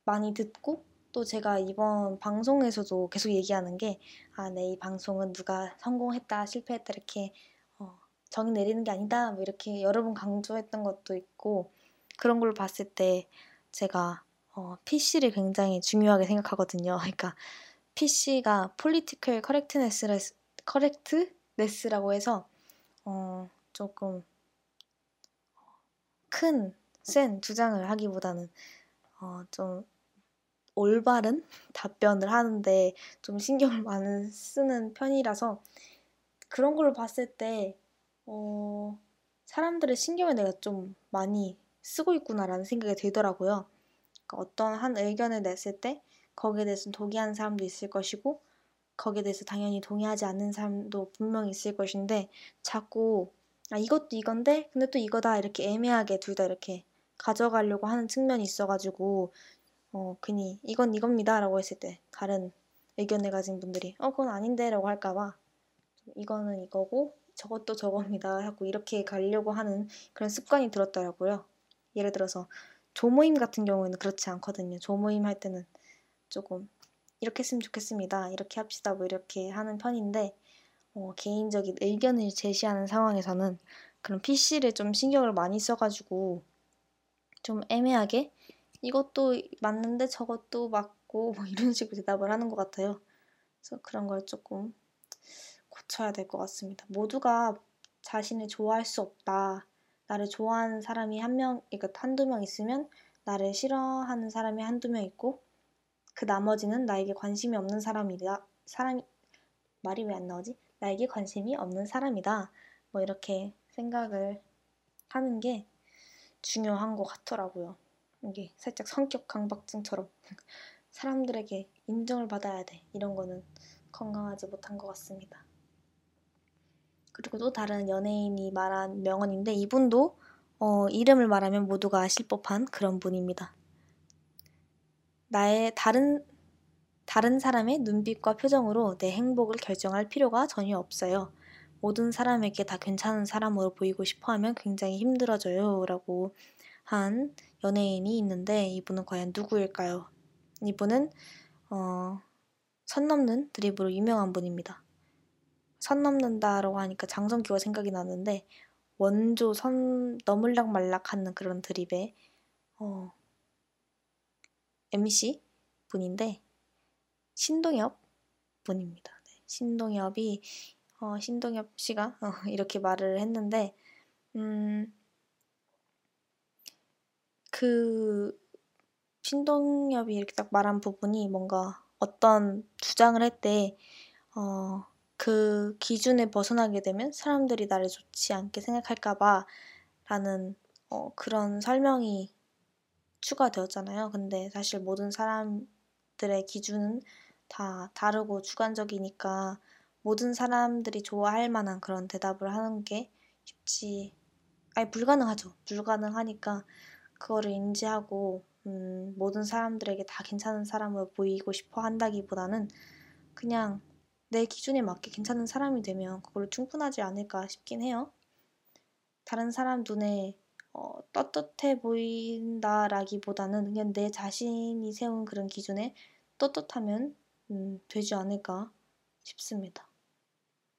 많이 듣고 또 제가 이번 방송에서도 계속 얘기하는 게 아, 네, 이 방송은 누가 성공했다, 실패했다 이렇게 어, 정의 내리는 게 아니다 뭐 이렇게 여러 번 강조했던 것도 있고 그런 걸 봤을 때 제가 어, PC를 굉장히 중요하게 생각하거든요. 그러니까 PC가 political correctness, correctness라고 해서 어, 조금 큰, 센 주장을 하기보다는 어, 좀 올바른 답변을 하는데 좀 신경을 많이 쓰는 편이라서 그런 걸 봤을 때 어, 사람들의 신경을 내가 좀 많이 쓰고 있구나라는 생각이 들더라고요. 그러니까 어떤 한 의견을 냈을 때 거기에 대해서 동의하는 사람도 있을 것이고 거기에 대해서 당연히 동의하지 않는 사람도 분명히 있을 것인데 자꾸 아 이것도 이건데 근데 또 이거다 이렇게 애매하게 둘 다 이렇게 가져가려고 하는 측면이 있어가지고 어 괜히 이건 이겁니다라고 했을 때 다른 의견을 가진 분들이 어 그건 아닌데라고 할까봐 이거는 이거고 저것도 저겁니다 하고 이렇게 가려고 하는 그런 습관이 들었더라고요. 예를 들어서 조모임 같은 경우에는 그렇지 않거든요. 조모임 할 때는 조금 이렇게 했으면 좋겠습니다. 이렇게 합시다. 뭐 이렇게 하는 편인데 어, 개인적인 의견을 제시하는 상황에서는 그런 PC를 좀 신경을 많이 써가지고 좀 애매하게 이것도 맞는데 저것도 맞고 뭐 이런 식으로 대답을 하는 것 같아요. 그래서 그런 걸 조금 고쳐야 될 것 같습니다. 모두가 자신을 좋아할 수 없다. 나를 좋아하는 사람이 한 명, 그러니까 한두 명 있으면 나를 싫어하는 사람이 한두 명 있고 그 나머지는 나에게 관심이 없는 사람이다. 사람이 말이 왜 안 나오지? 나에게 관심이 없는 사람이다. 뭐 이렇게 생각을 하는 게 중요한 것 같더라고요. 이게 살짝 성격 강박증처럼 사람들에게 인정을 받아야 돼. 이런 거는 건강하지 못한 것 같습니다. 그리고 또 다른 연예인이 말한 명언인데 이분도 어, 이름을 말하면 모두가 아실 법한 그런 분입니다. 나의 다른 다른 사람의 눈빛과 표정으로 내 행복을 결정할 필요가 전혀 없어요. 모든 사람에게 다 괜찮은 사람으로 보이고 싶어 하면 굉장히 힘들어져요. 라고 한 연예인이 있는데 이분은 과연 누구일까요? 이분은 어, 선 넘는 드립으로 유명한 분입니다. 선 넘는다라고 하니까 장성규가 생각이 나는데 원조 선 넘을락 말락 하는 그런 드립에 어, MC 분인데 신동엽 분입니다. 네, 신동엽이 어, 신동엽 씨가 어, 이렇게 말을 했는데 음, 그 신동엽이 이렇게 딱 말한 부분이 뭔가 어떤 주장을 할 때 어, 그 기준에 벗어나게 되면 사람들이 나를 좋지 않게 생각할까봐 라는 어, 그런 설명이 추가되었잖아요. 근데 사실 모든 사람들의 기준은 다 다르고 주관적이니까 모든 사람들이 좋아할 만한 그런 대답을 하는 게 쉽지, 아니, 불가능하죠. 불가능하니까 그거를 인지하고, 음, 모든 사람들에게 다 괜찮은 사람으로 보이고 싶어 한다기보다는 그냥 내 기준에 맞게 괜찮은 사람이 되면 그걸로 충분하지 않을까 싶긴 해요. 다른 사람 눈에 어, 떳떳해 보인다라기보다는 그냥 내 자신이 세운 그런 기준에 떳떳하면 음, 되지 않을까 싶습니다.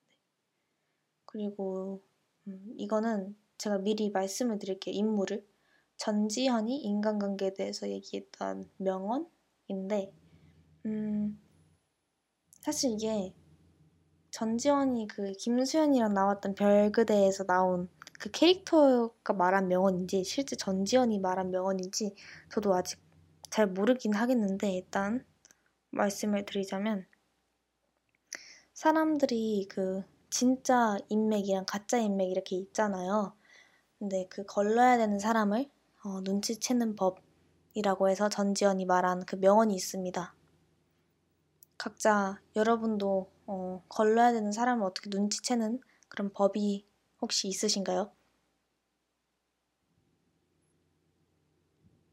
네. 그리고 음, 이거는 제가 미리 말씀을 드릴게요. 인물을 전지현이 인간관계에 대해서 얘기했던 명언인데 음, 사실 이게 전지현이 그 김수현이랑 나왔던 별그대에서 나온 그 캐릭터가 말한 명언인지 실제 전지현이 말한 명언인지 저도 아직 잘 모르긴 하겠는데 일단 말씀을 드리자면 사람들이 그 진짜 인맥이랑 가짜 인맥 이렇게 있잖아요. 근데 그 걸러야 되는 사람을 어, 눈치채는 법이라고 해서 전지현이 말한 그 명언이 있습니다. 각자 여러분도 어, 걸러야 되는 사람을 어떻게 눈치채는 그런 법이 혹시 있으신가요?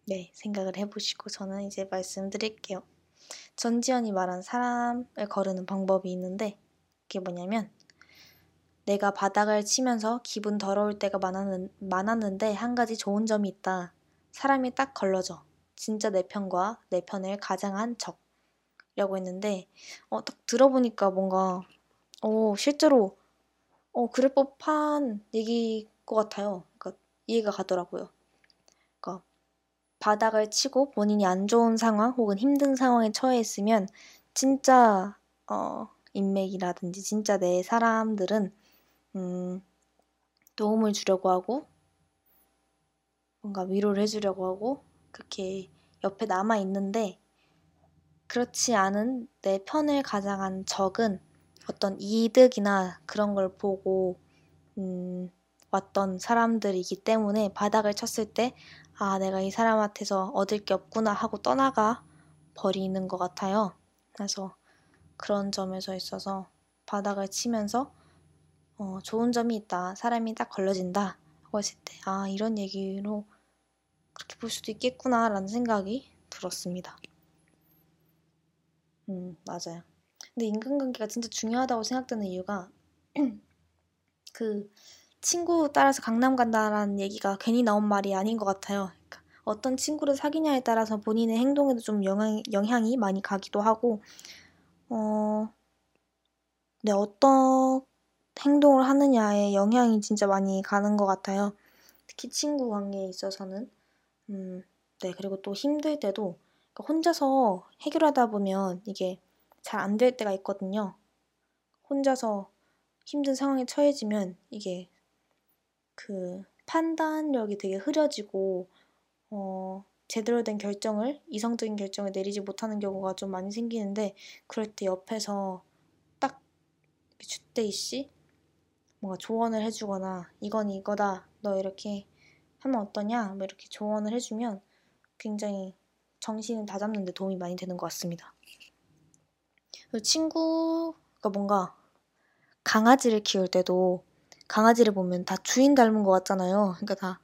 네, 생각을 해보시고 저는 이제 말씀드릴게요. 전지현이 말한 사람을 거르는 방법이 있는데 그게 뭐냐면 내가 바닥을 치면서 기분 더러울 때가 많았는, 많았는데 한 가지 좋은 점이 있다. 사람이 딱 걸러져. 진짜 내 편과 내 편을 가장한 척. 이라고 했는데 어, 딱 들어보니까 뭔가 어, 실제로 어, 그럴 법한 얘기일 것 같아요. 그러니까 이해가 가더라고요. 그러니까 바닥을 치고 본인이 안 좋은 상황 혹은 힘든 상황에 처해 있으면 진짜 어, 인맥이라든지 진짜 내 사람들은 음, 도움을 주려고 하고 뭔가 위로를 해주려고 하고 그렇게 옆에 남아 있는데 그렇지 않은 내 편을 가장한 적은 어떤 이득이나 그런 걸 보고 음, 왔던 사람들이기 때문에 바닥을 쳤을 때 아, 내가 이 사람한테서 얻을 게 없구나 하고 떠나가 버리는 것 같아요. 그래서 그런 점에서 있어서 바닥을 치면서 어, 좋은 점이 있다. 사람이 딱 걸러진다. 하고 했을 때, 아, 이런 얘기로 그렇게 볼 수도 있겠구나. 라는 생각이 들었습니다. 음, 맞아요. 근데 인간관계가 진짜 중요하다고 생각되는 이유가 그 친구 따라서 강남 간다라는 얘기가 괜히 나온 말이 아닌 것 같아요. 그러니까 어떤 친구를 사귀냐에 따라서 본인의 행동에도 좀 영향, 영향이 많이 가기도 하고, 어, 네, 어떤 행동을 하느냐에 영향이 진짜 많이 가는 것 같아요. 특히 친구 관계에 있어서는. 음, 네, 그리고 또 힘들 때도 그러니까 혼자서 해결하다 보면 이게 잘 안 될 때가 있거든요. 혼자서 힘든 상황에 처해지면 이게 그 판단력이 되게 흐려지고 어 제대로 된 결정을 이성적인 결정을 내리지 못하는 경우가 좀 많이 생기는데 그럴 때 옆에서 딱 주대이 씨 뭔가 조언을 해주거나 이건 이거다 너 이렇게 하면 어떠냐 뭐 이렇게 조언을 해주면 굉장히 정신을 다잡는 데 도움이 많이 되는 것 같습니다. 친구가 뭔가 강아지를 키울 때도 강아지를 보면 다 주인 닮은 것 같잖아요. 그러니까 다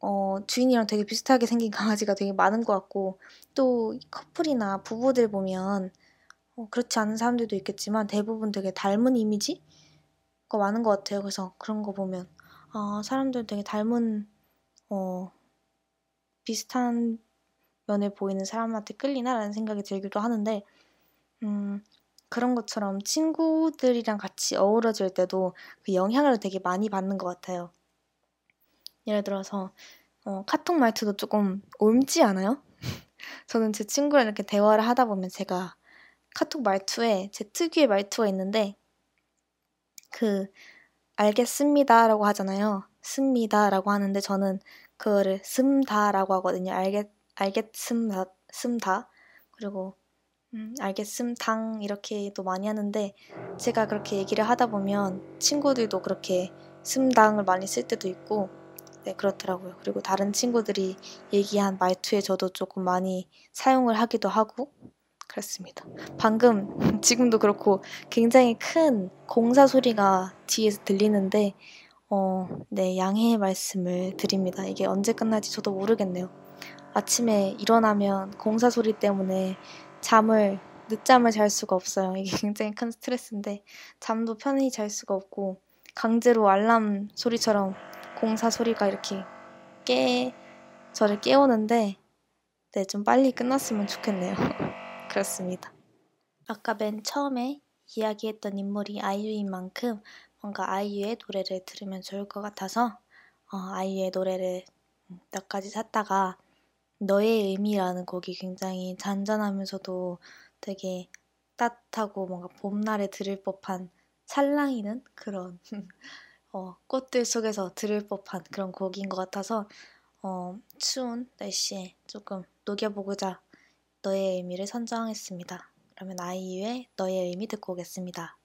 어, 주인이랑 되게 비슷하게 생긴 강아지가 되게 많은 것 같고 또 커플이나 부부들 보면 어, 그렇지 않은 사람들도 있겠지만 대부분 되게 닮은 이미지 가 많은 것 같아요. 그래서 그런 거 보면 아 사람들 되게 닮은 어, 비슷한 면을 보이는 사람한테 끌리나라는 생각이 들기도 하는데 음, 그런 것처럼 친구들이랑 같이 어우러질 때도 그 영향을 되게 많이 받는 것 같아요. 예를 들어서 어, 카톡 말투도 조금 옮지 않아요? 저는 제 친구랑 이렇게 대화를 하다 보면 제가 카톡 말투에 제 특유의 말투가 있는데 그 알겠습니다라고 하잖아요. 습니다라고 하는데 저는 그거를 슴다라고 하거든요. 알겠 알겠습다 습다 그리고 음, 알겠음, 당 이렇게도 많이 하는데 제가 그렇게 얘기를 하다 보면 친구들도 그렇게 슴당을 많이 쓸 때도 있고 네, 그렇더라고요. 그리고 다른 친구들이 얘기한 말투에 저도 조금 많이 사용을 하기도 하고 그렇습니다. 방금 지금도 그렇고 굉장히 큰 공사 소리가 뒤에서 들리는데 어, 네, 양해의 말씀을 드립니다. 이게 언제 끝날지 저도 모르겠네요. 아침에 일어나면 공사 소리 때문에 잠을 늦잠을 잘 수가 없어요. 이게 굉장히 큰 스트레스인데 잠도 편히 잘 수가 없고 강제로 알람 소리처럼 공사 소리가 이렇게 깨 저를 깨우는데 네, 좀 빨리 끝났으면 좋겠네요. 그렇습니다. 아까 맨 처음에 이야기했던 인물이 아이유인 만큼 뭔가 아이유의 노래를 들으면 좋을 것 같아서 어, 아이유의 노래를 몇 가지 샀다가 너의 의미라는 곡이 굉장히 잔잔하면서도 되게 따뜻하고 뭔가 봄날에 들을 법한 찰랑이는 그런 어, 꽃들 속에서 들을 법한 그런 곡인 것 같아서 어, 추운 날씨에 조금 녹여보고자 너의 의미를 선정했습니다. 그러면 아이유의 너의 의미 듣고 오겠습니다.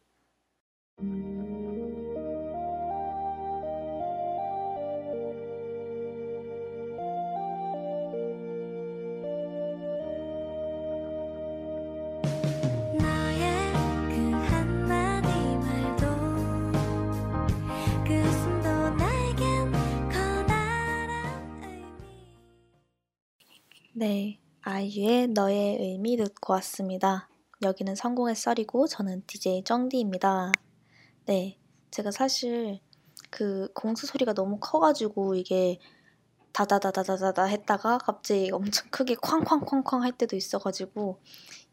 아이유의 너의 의미 듣고 왔습니다. 여기는 성공의 썰이고 저는 DJ 쩡디입니다. 네, 제가 사실 그 공수 소리가 너무 커가지고 이게 다다다다다다 했다가 갑자기 엄청 크게 쾅쾅쾅쾅 할 때도 있어가지고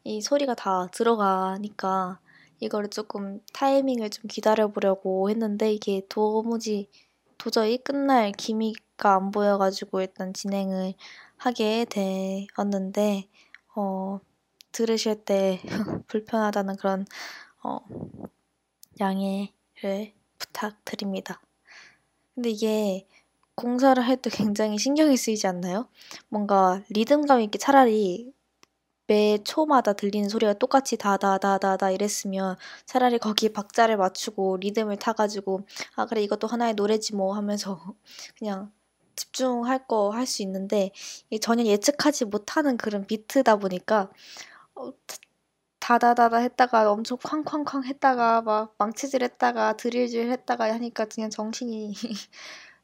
이 소리가 다 들어가니까 이거를 조금 타이밍을 좀 기다려보려고 했는데 이게 도무지 도저히 끝날 기미가 안 보여가지고 일단 진행을 하게 되었는데 어, 들으실 때 불편하다는 그런 어, 양해를 부탁드립니다. 근데 이게 공사를 할 때 굉장히 신경이 쓰이지 않나요? 뭔가 리듬감 있게 차라리 매 초마다 들리는 소리가 똑같이 다다다다다 이랬으면 차라리 거기에 박자를 맞추고 리듬을 타가지고 아 그래 이것도 하나의 노래지 뭐 하면서 그냥 집중할 거 할 수 있는데 전혀 예측하지 못하는 그런 비트다 보니까 어, 다다다다 했다가 엄청 쾅쾅쾅 했다가 막 망치질 했다가 드릴질 했다가 하니까 그냥 정신이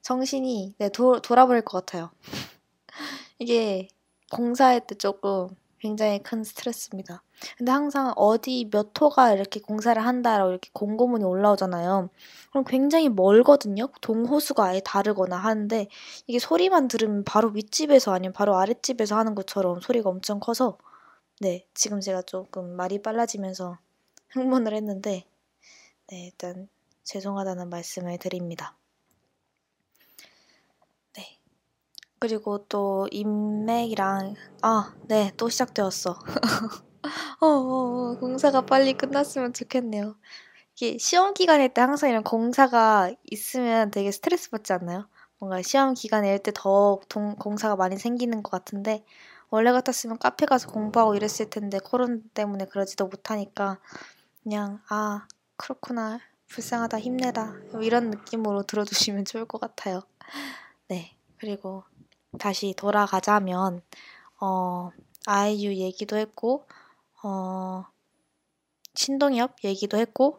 정신이 네 도, 돌아버릴 것 같아요. 이게 공사할 때 조금 굉장히 큰 스트레스입니다. 근데 항상 어디 몇 호가 이렇게 공사를 한다라고 이렇게 공고문이 올라오잖아요. 그럼 굉장히 멀거든요. 동호수가 아예 다르거나 하는데 이게 소리만 들으면 바로 윗집에서 아니면 바로 아랫집에서 하는 것처럼 소리가 엄청 커서 네, 지금 제가 조금 말이 빨라지면서 흥분을 했는데 네, 일단 죄송하다는 말씀을 드립니다. 그리고 또 인맥이랑 아, 네, 또 시작되었어. 어, 어, 어, 공사가 빨리 끝났으면 좋겠네요. 이게 시험 기간일 때 항상 이런 공사가 있으면 되게 스트레스 받지 않나요? 뭔가 시험 기간일 때 더 공사가 많이 생기는 것 같은데 원래 같았으면 카페 가서 공부하고 이랬을 텐데 코로나 때문에 그러지도 못하니까 그냥 아 그렇구나 불쌍하다 힘내다 이런 느낌으로 들어주시면 좋을 것 같아요. 네 그리고 다시 돌아가자면 어, 아이유 얘기도 했고 어, 신동엽 얘기도 했고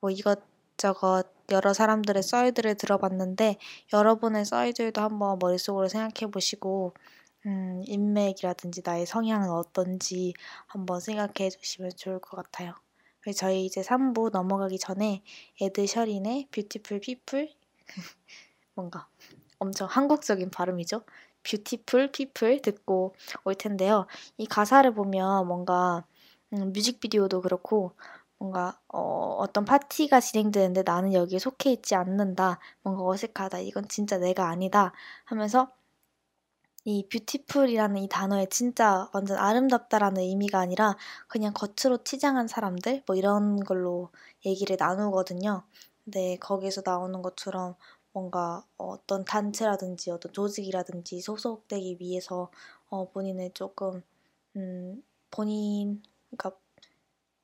뭐 이것저것 여러 사람들의 썰들을 들어봤는데 여러분의 썰들도 한번 머릿속으로 생각해 보시고 음, 인맥이라든지 나의 성향은 어떤지 한번 생각해 주시면 좋을 것 같아요. 저희 이제 3부 넘어가기 전에 Ed Sheeran의 Beautiful People 뭔가 엄청 한국적인 발음이죠. Beautiful People 듣고 올 텐데요. 이 가사를 보면 뭔가 음, 뮤직비디오도 그렇고 뭔가 어, 어떤 파티가 진행되는데 나는 여기에 속해 있지 않는다. 뭔가 어색하다. 이건 진짜 내가 아니다. 하면서 이 beautiful이라는 이 단어에 진짜 완전 아름답다라는 의미가 아니라 그냥 겉으로 치장한 사람들 뭐 이런 걸로 얘기를 나누거든요. 근데 거기서 나오는 것처럼 뭔가 어떤 단체라든지 어떤 조직이라든지 소속되기 위해서 어, 본인을 조금 음, 본인 그러니까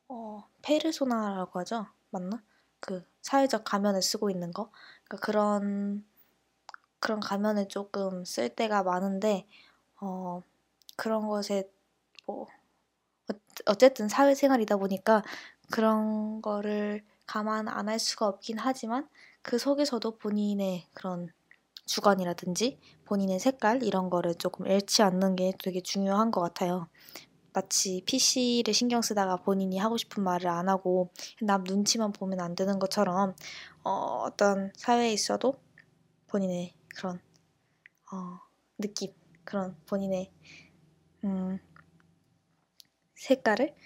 어, 페르소나라고 하죠. 맞나? 그 사회적 가면을 쓰고 있는 거. 그러니까 그런 그런 가면을 조금 쓸 때가 많은데 어, 그런 것에 뭐 어쨌든 사회생활이다 보니까 그런 거를 감안 안 할 수가 없긴 하지만 그 속에서도 본인의 그런 주관이라든지 본인의 색깔 이런 거를 조금 잃지 않는 게 되게 중요한 것 같아요. 마치 PC를 신경 쓰다가 본인이 하고 싶은 말을 안 하고 남 눈치만 보면 안 되는 것처럼 어, 어떤 사회에 있어도 본인의 그런 어, 느낌, 그런 본인의 음, 색깔을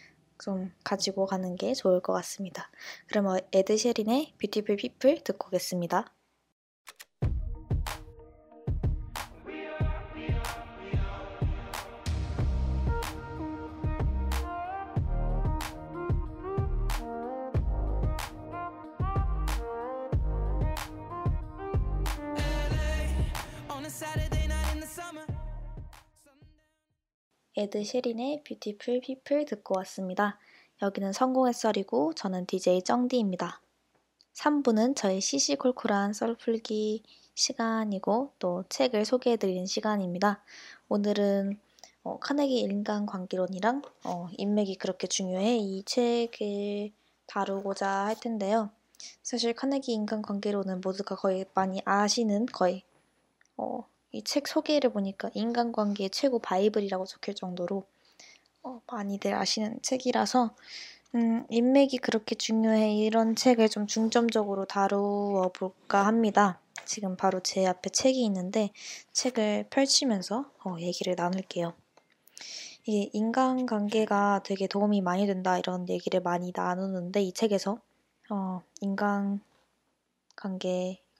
좀 가지고 가는 게 좋을 것 같습니다. 그러면 에드셰린의 뷰티풀 피플 듣고 오겠습니다. Ed Sheeran의 Beautiful People 듣고 왔습니다. 여기는 성공의 썰이고 저는 DJ 쩡디입니다. 3부는 저의 시시콜콜한 썰풀기 시간이고 또 책을 소개해드리는 시간입니다. 오늘은 어, 카네기 인간관계론이랑 어, 인맥이 그렇게 중요해 이 책을 다루고자 할 텐데요. 사실 카네기 인간관계론은 모두가 거의 많이 아시는 거의 어, 이 책 소개를 보니까 인간관계의 최고 바이블이라고 적힐 정도로 어, 많이들 아시는 책이라서 음, 인맥이 그렇게 중요해 이런 책을 좀 중점적으로 다루어 볼까 합니다. 지금 바로 제 앞에 책이 있는데 책을 펼치면서 어, 얘기를 나눌게요. 이게 인간관계가 되게 도움이 많이 된다 이런 얘기를 많이 나누는데 이 책에서 어, 인간관계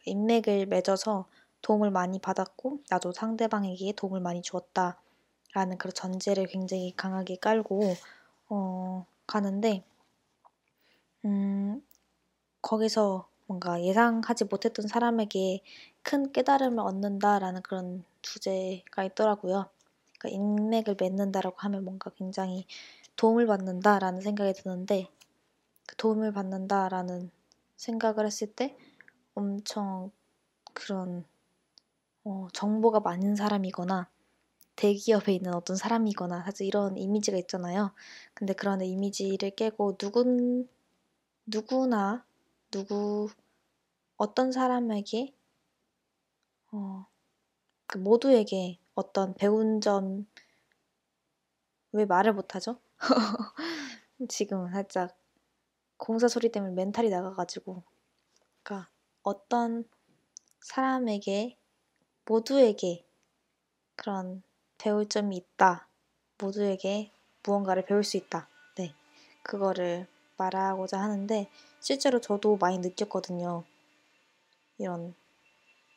인맥을 맺어서 도움을 많이 받았고 나도 상대방에게 도움을 많이 주었다. 라는 그런 전제를 굉장히 강하게 깔고 어, 가는데 음, 거기서 뭔가 예상하지 못했던 사람에게 큰 깨달음을 얻는다라는 그런 주제가 있더라고요. 그러니까 인맥을 맺는다라고 하면 뭔가 굉장히 도움을 받는다라는 생각이 드는데 그 도움을 받는다라는 생각을 했을 때 엄청 그런 어, 정보가 많은 사람이거나 대기업에 있는 어떤 사람이거나 사실 이런 이미지가 있잖아요. 근데 그런 이미지를 깨고 누군 누구나 누구 어떤 사람에게 어, 그 모두에게 어떤 배운 점 왜 말을 못하죠? 지금 살짝 공사 소리 때문에 멘탈이 나가가지고 그러니까 어떤 사람에게 모두에게 그런 배울 점이 있다. 모두에게 무언가를 배울 수 있다. 네. 그거를 말하고자 하는데 실제로 저도 많이 느꼈거든요. 이런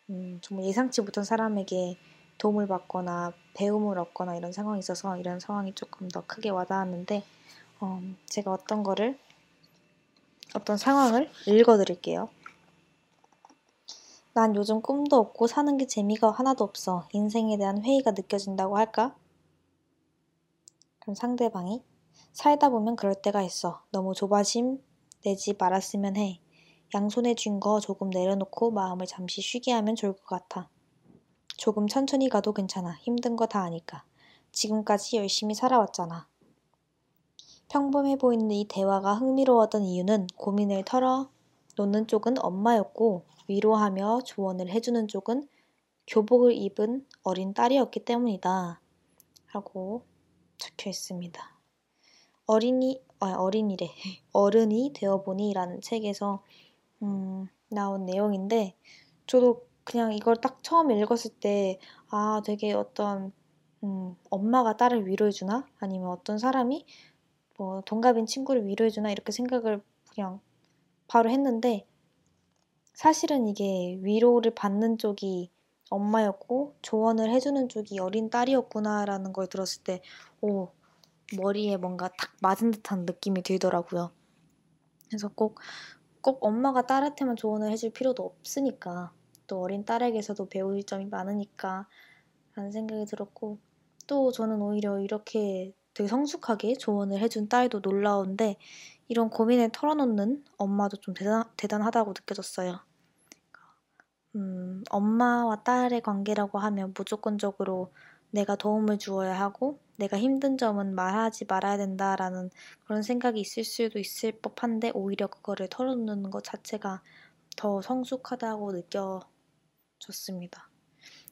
음, 정말 예상치 못한 사람에게 도움을 받거나 배움을 얻거나 이런 상황이 있어서 이런 상황이 조금 더 크게 와닿았는데 어, 제가 어떤 거를 어떤 상황을 읽어드릴게요. 난 요즘 꿈도 없고 사는 게 재미가 하나도 없어. 인생에 대한 회의가 느껴진다고 할까? 그럼 상대방이 살다 보면 그럴 때가 있어. 너무 조바심 내지 말았으면 해. 양손에 쥔 거 조금 내려놓고 마음을 잠시 쉬게 하면 좋을 것 같아. 조금 천천히 가도 괜찮아. 힘든 거 다 아니까. 지금까지 열심히 살아왔잖아. 평범해 보이는 이 대화가 흥미로웠던 이유는 고민을 털어 놓는 쪽은 엄마였고 위로하며 조언을 해주는 쪽은 교복을 입은 어린 딸이었기 때문이다. 라고 적혀 있습니다. 어린이, 아, 어린이래. 어른이 되어보니 라는 책에서, 음, 나온 내용인데, 저도 그냥 이걸 딱 처음 읽었을 때, 아, 되게 어떤, 음, 엄마가 딸을 위로해주나? 아니면 어떤 사람이 뭐 동갑인 친구를 위로해주나? 이렇게 생각을 그냥 바로 했는데, 사실은 이게 위로를 받는 쪽이 엄마였고 조언을 해주는 쪽이 어린 딸이었구나라는 걸 들었을 때, 오, 머리에 뭔가 탁 맞은 듯한 느낌이 들더라고요. 그래서 꼭, 꼭 엄마가 딸한테만 조언을 해줄 필요도 없으니까, 또 어린 딸에게서도 배울 점이 많으니까, 라는 생각이 들었고, 또 저는 오히려 이렇게 되게 성숙하게 조언을 해준 딸도 놀라운데 이런 고민을 털어놓는 엄마도 좀 대단, 대단하다고 느껴졌어요. 음, 엄마와 딸의 관계라고 하면 무조건적으로 내가 도움을 주어야 하고 내가 힘든 점은 말하지 말아야 된다라는 그런 생각이 있을 수도 있을 법한데 오히려 그거를 털어놓는 것 자체가 더 성숙하다고 느껴졌습니다.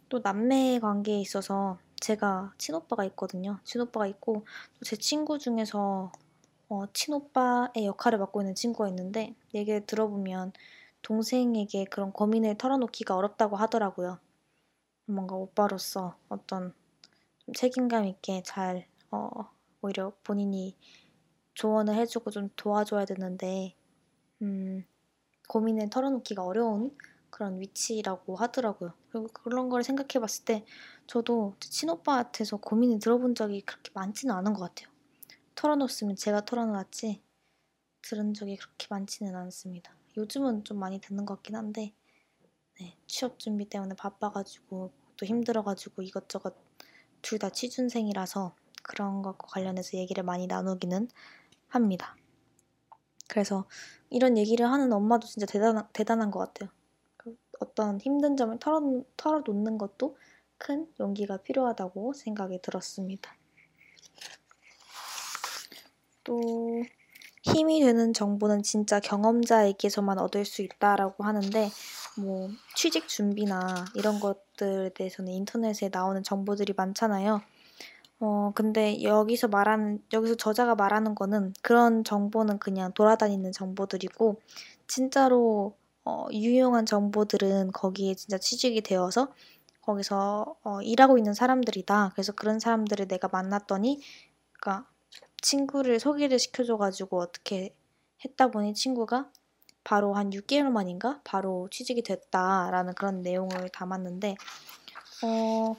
또 남매 관계에 있어서 제가 친오빠가 있거든요. 친오빠가 있고 제 친구 중에서 어, 친오빠의 역할을 맡고 있는 친구가 있는데 얘기를 들어보면 동생에게 그런 고민을 털어놓기가 어렵다고 하더라고요. 뭔가 오빠로서 어떤 책임감 있게 잘 어, 오히려 본인이 조언을 해주고 좀 도와줘야 되는데 음, 고민을 털어놓기가 어려운 그런 위치라고 하더라고요. 그리고 그런 걸 생각해 봤을 때 저도 친오빠한테서 고민을 들어본 적이 그렇게 많지는 않은 것 같아요. 털어놓았으면 제가 털어놓았지 들은 적이 그렇게 많지는 않습니다. 요즘은 좀 많이 듣는 것 같긴 한데 네, 취업 준비 때문에 바빠가지고 또 힘들어가지고 이것저것 둘 다 취준생이라서 그런 것과 관련해서 얘기를 많이 나누기는 합니다. 그래서 이런 얘기를 하는 엄마도 진짜 대단한, 대단한 것 같아요. 그 어떤 힘든 점을 털어, 털어놓는 것도 큰 용기가 필요하다고 생각이 들었습니다. 또 힘이 되는 정보는 진짜 경험자에게서만 얻을 수 있다라고 하는데 뭐 취직 준비나 이런 것들에 대해서는 인터넷에 나오는 정보들이 많잖아요. 어 근데 여기서 말하는 여기서 저자가 말하는 거는 그런 정보는 그냥 돌아다니는 정보들이고 진짜로 어, 유용한 정보들은 거기에 진짜 취직이 되어서 거기서 어, 일하고 있는 사람들이다. 그래서 그런 사람들을 내가 만났더니, 그러니까 친구를 소개를 시켜줘가지고 어떻게 했다 보니 친구가 바로 한 6개월 만인가 바로 취직이 됐다라는 그런 내용을 담았는데 어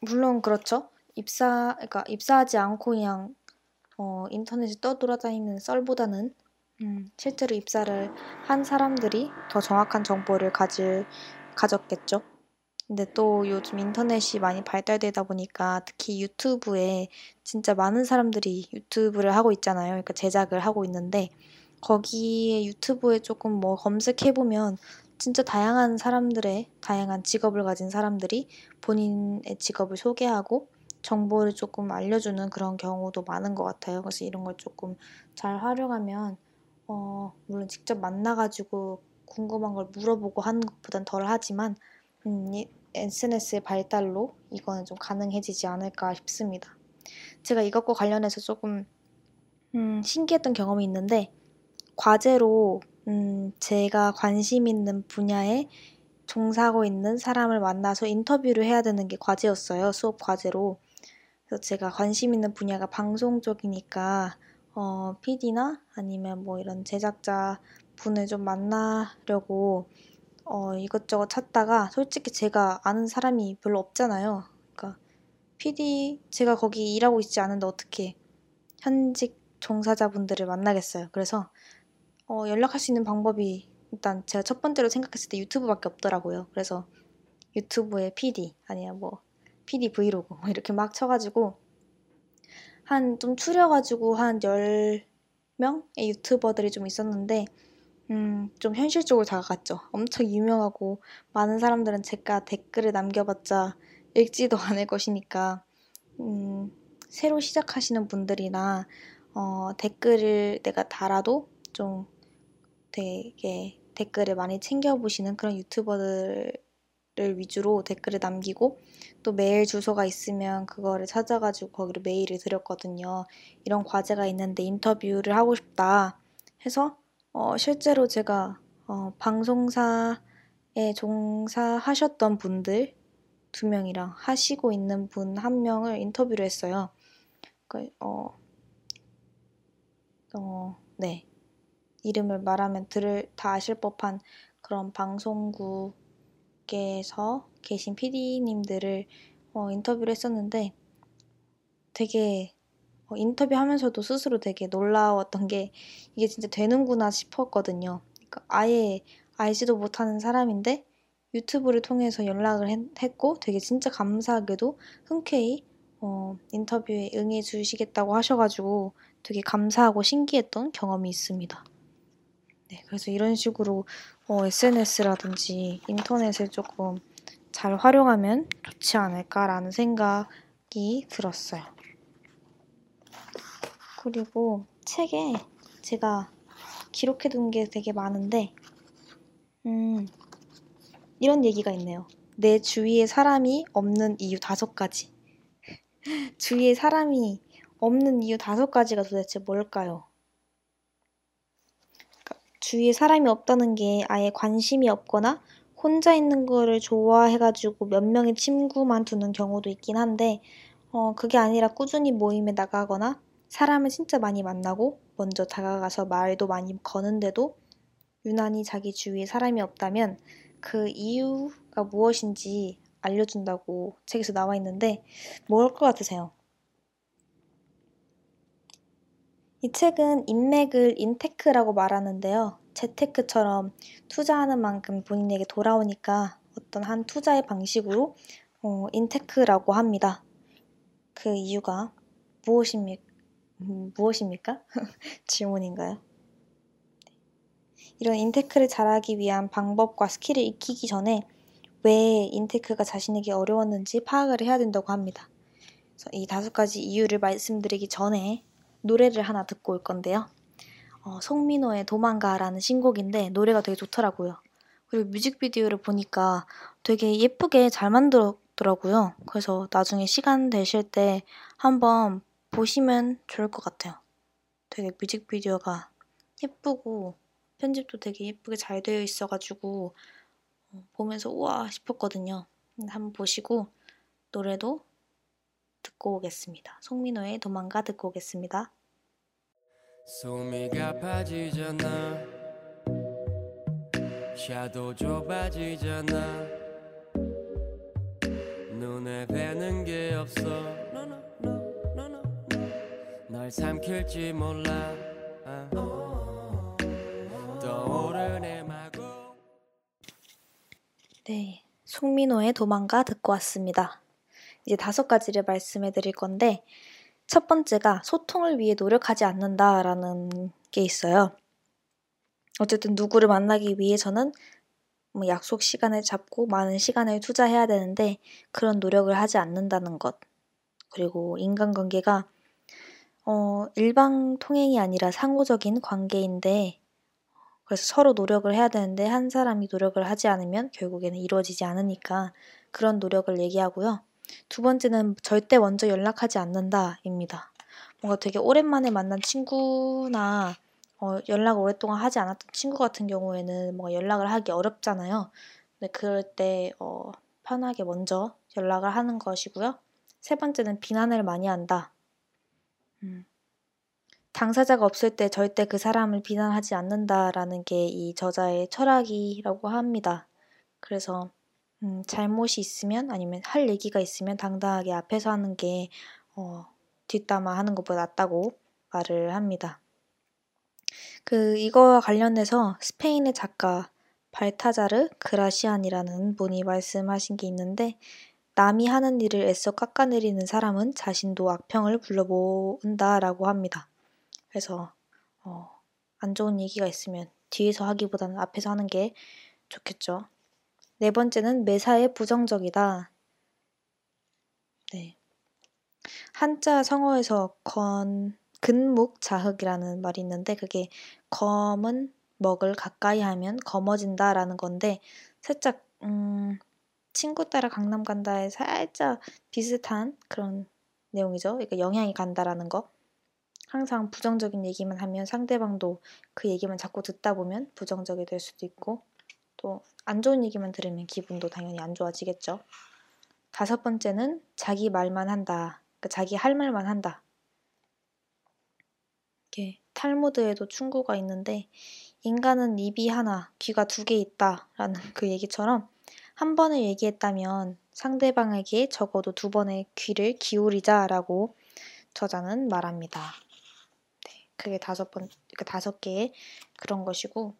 물론 그렇죠 입사 그러니까 입사하지 않고 그냥 어 인터넷에 떠돌아다니는 썰보다는 음, 실제로 입사를 한 사람들이 더 정확한 정보를 가질 가졌겠죠. 근데 또 요즘 인터넷이 많이 발달되다 보니까 특히 유튜브에 진짜 많은 사람들이 유튜브를 하고 있잖아요. 그러니까 제작을 하고 있는데 거기에 유튜브에 조금 뭐 검색해보면 진짜 다양한 사람들의 다양한 직업을 가진 사람들이 본인의 직업을 소개하고 정보를 조금 알려주는 그런 경우도 많은 것 같아요. 그래서 이런 걸 조금 잘 활용하면 어, 물론 직접 만나가지고 궁금한 걸 물어보고 하는 것보단 덜 하지만 음, SNS의 발달로 이거는 좀 가능해지지 않을까 싶습니다. 제가 이것과 관련해서 조금 음, 신기했던 경험이 있는데 과제로 음, 제가 관심 있는 분야에 종사하고 있는 사람을 만나서 인터뷰를 해야 되는 게 과제였어요. 수업 과제로. 그래서 제가 관심 있는 분야가 방송 쪽이니까 어, PD나 아니면 뭐 이런 제작자 분을 좀 만나려고 어, 이것저것 찾다가 솔직히 제가 아는 사람이 별로 없잖아요. 그러니까 PD 제가 거기 일하고 있지 않은데 어떻게 현직 종사자분들을 만나겠어요. 그래서 어, 연락할 수 있는 방법이 일단 제가 첫 번째로 생각했을 때 유튜브밖에 없더라고요. 그래서 유튜브에 PD 아니야 뭐 PD 브이로그 뭐 이렇게 막 쳐가지고 한 좀 추려가지고 한 10명의 유튜버들이 좀 있었는데 음, 좀 현실적으로 다가갔죠. 엄청 유명하고 많은 사람들은 제가 댓글을 남겨봤자 읽지도 않을 것이니까 음, 새로 시작하시는 분들이나 어, 댓글을 내가 달아도 좀 되게 댓글을 많이 챙겨보시는 그런 유튜버들을 위주로 댓글을 남기고 또 메일 주소가 있으면 그거를 찾아가지고 거기로 메일을 드렸거든요. 이런 과제가 있는데 인터뷰를 하고 싶다 해서 어, 실제로 제가 어, 방송사에 종사하셨던 분들 두 명이랑 하시고 있는 분 한 명을 인터뷰를 했어요. 그, 어, 어, 네. 이름을 말하면 들을 다 아실 법한 그런 방송국에서 계신 PD님들을 어, 인터뷰를 했었는데 되게 어, 인터뷰하면서도 스스로 되게 놀라웠던 게 이게 진짜 되는구나 싶었거든요. 그러니까 아예 알지도 못하는 사람인데 유튜브를 통해서 연락을 했, 고 되게 진짜 감사하게도 흔쾌히 어, 인터뷰에 응해 주시겠다고 하셔가지고 되게 감사하고 신기했던 경험이 있습니다. 네, 그래서 이런 식으로 어, SNS라든지 인터넷을 조금 잘 활용하면 좋지 않을까라는 생각이 들었어요. 그리고 책에 제가 기록해둔 게 되게 많은데, 음, 이런 얘기가 있네요. 내 주위에 사람이 없는 이유 다섯 가지. 주위에 사람이 없는 이유 다섯 가지가 도대체 뭘까요? 그러니까 주위에 사람이 없다는 게 아예 관심이 없거나 혼자 있는 거를 좋아해가지고 몇 명의 친구만 두는 경우도 있긴 한데, 어, 그게 아니라 꾸준히 모임에 나가거나 사람을 진짜 많이 만나고 먼저 다가가서 말도 많이 거는데도 유난히 자기 주위에 사람이 없다면 그 이유가 무엇인지 알려준다고 책에서 나와 있는데 뭘 것 같으세요? 이 책은 인맥을 인테크라고 말하는데요. 재테크처럼 투자하는 만큼 본인에게 돌아오니까 어떤 한 투자의 방식으로 어, 인테크라고 합니다. 그 이유가 무엇입니까? 음, 무엇입니까? 질문인가요? 이런 인테크를 잘하기 위한 방법과 스킬을 익히기 전에 왜 인테크가 자신에게 어려웠는지 파악을 해야 된다고 합니다. 그래서 이 다섯 가지 이유를 말씀드리기 전에 노래를 하나 듣고 올 건데요. 어, 송민호의 도망가라는 신곡인데 노래가 되게 좋더라고요. 그리고 뮤직비디오를 보니까 되게 예쁘게 잘 만들었더라고요. 그래서 나중에 시간 되실 때 한번 보시면 좋을 것 같아요. 되게 뮤직비디오가 예쁘고 편집도 되게 예쁘게 잘 되어 있어가지고 어, 보면서 우와 싶었거든요. 한번 보시고 노래도 듣고 오겠습니다. 송민호의 도망가 듣고 오겠습니다. 소미가 빠지잖아 샤도 좁아지잖아 눈에 뵈는 게 없어 널 삼킬지 몰라 떠오르네 마구 네, 송민호의 도망가 듣고 왔습니다. 이제 다섯 가지를 말씀해 드릴 건데 첫 번째가 소통을 위해 노력하지 않는다라는 게 있어요. 어쨌든 누구를 만나기 위해서는 뭐 약속 시간을 잡고 많은 시간을 투자해야 되는데 그런 노력을 하지 않는다는 것. 그리고 인간관계가 어, 일방 통행이 아니라 상호적인 관계인데 그래서 서로 노력을 해야 되는데 한 사람이 노력을 하지 않으면 결국에는 이루어지지 않으니까 그런 노력을 얘기하고요. 두 번째는 절대 먼저 연락하지 않는다입니다. 뭔가 되게 오랜만에 만난 친구나 어, 연락을 오랫동안 하지 않았던 친구 같은 경우에는 뭔가 연락을 하기 어렵잖아요. 근데 그럴 때 어, 편하게 먼저 연락을 하는 것이고요. 세 번째는 비난을 많이 한다. 음. 당사자가 없을 때 절대 그 사람을 비난하지 않는다라는 게 이 저자의 철학이라고 합니다. 그래서 음, 잘못이 있으면 아니면 할 얘기가 있으면 당당하게 앞에서 하는 게 어, 뒷담화 하는 것보다 낫다고 말을 합니다. 그 이거와 관련해서 스페인의 작가 발타자르 그라시안이라는 분이 말씀하신 게 있는데 남이 하는 일을 애써 깎아내리는 사람은 자신도 악평을 불러모은다라고 합니다. 그래서 어, 안 좋은 얘기가 있으면 뒤에서 하기보다는 앞에서 하는 게 좋겠죠. 네 번째는 매사에 부정적이다. 네. 한자 성어에서 건, 근묵 자흑이라는 말이 있는데 그게 검은 먹을 가까이 하면 검어진다라는 건데 살짝 음, 친구 따라 강남 간다에 살짝 비슷한 그런 내용이죠. 그러니까 영향이 간다라는 거. 항상 부정적인 얘기만 하면 상대방도 그 얘기만 자꾸 듣다 보면 부정적이 될 수도 있고 또 안 좋은 얘기만 들으면 기분도 당연히 안 좋아지겠죠. 다섯 번째는 자기 말만 한다. 그러니까 자기 할 말만 한다. 이게 탈무드에도 충고가 있는데 인간은 입이 하나, 귀가 두 개 있다라는 그 얘기처럼 한 번을 얘기했다면 상대방에게 적어도 두 번의 귀를 기울이자라고 저자는 말합니다. 네, 그게 다섯 번, 그 다섯 개의 그런 것이고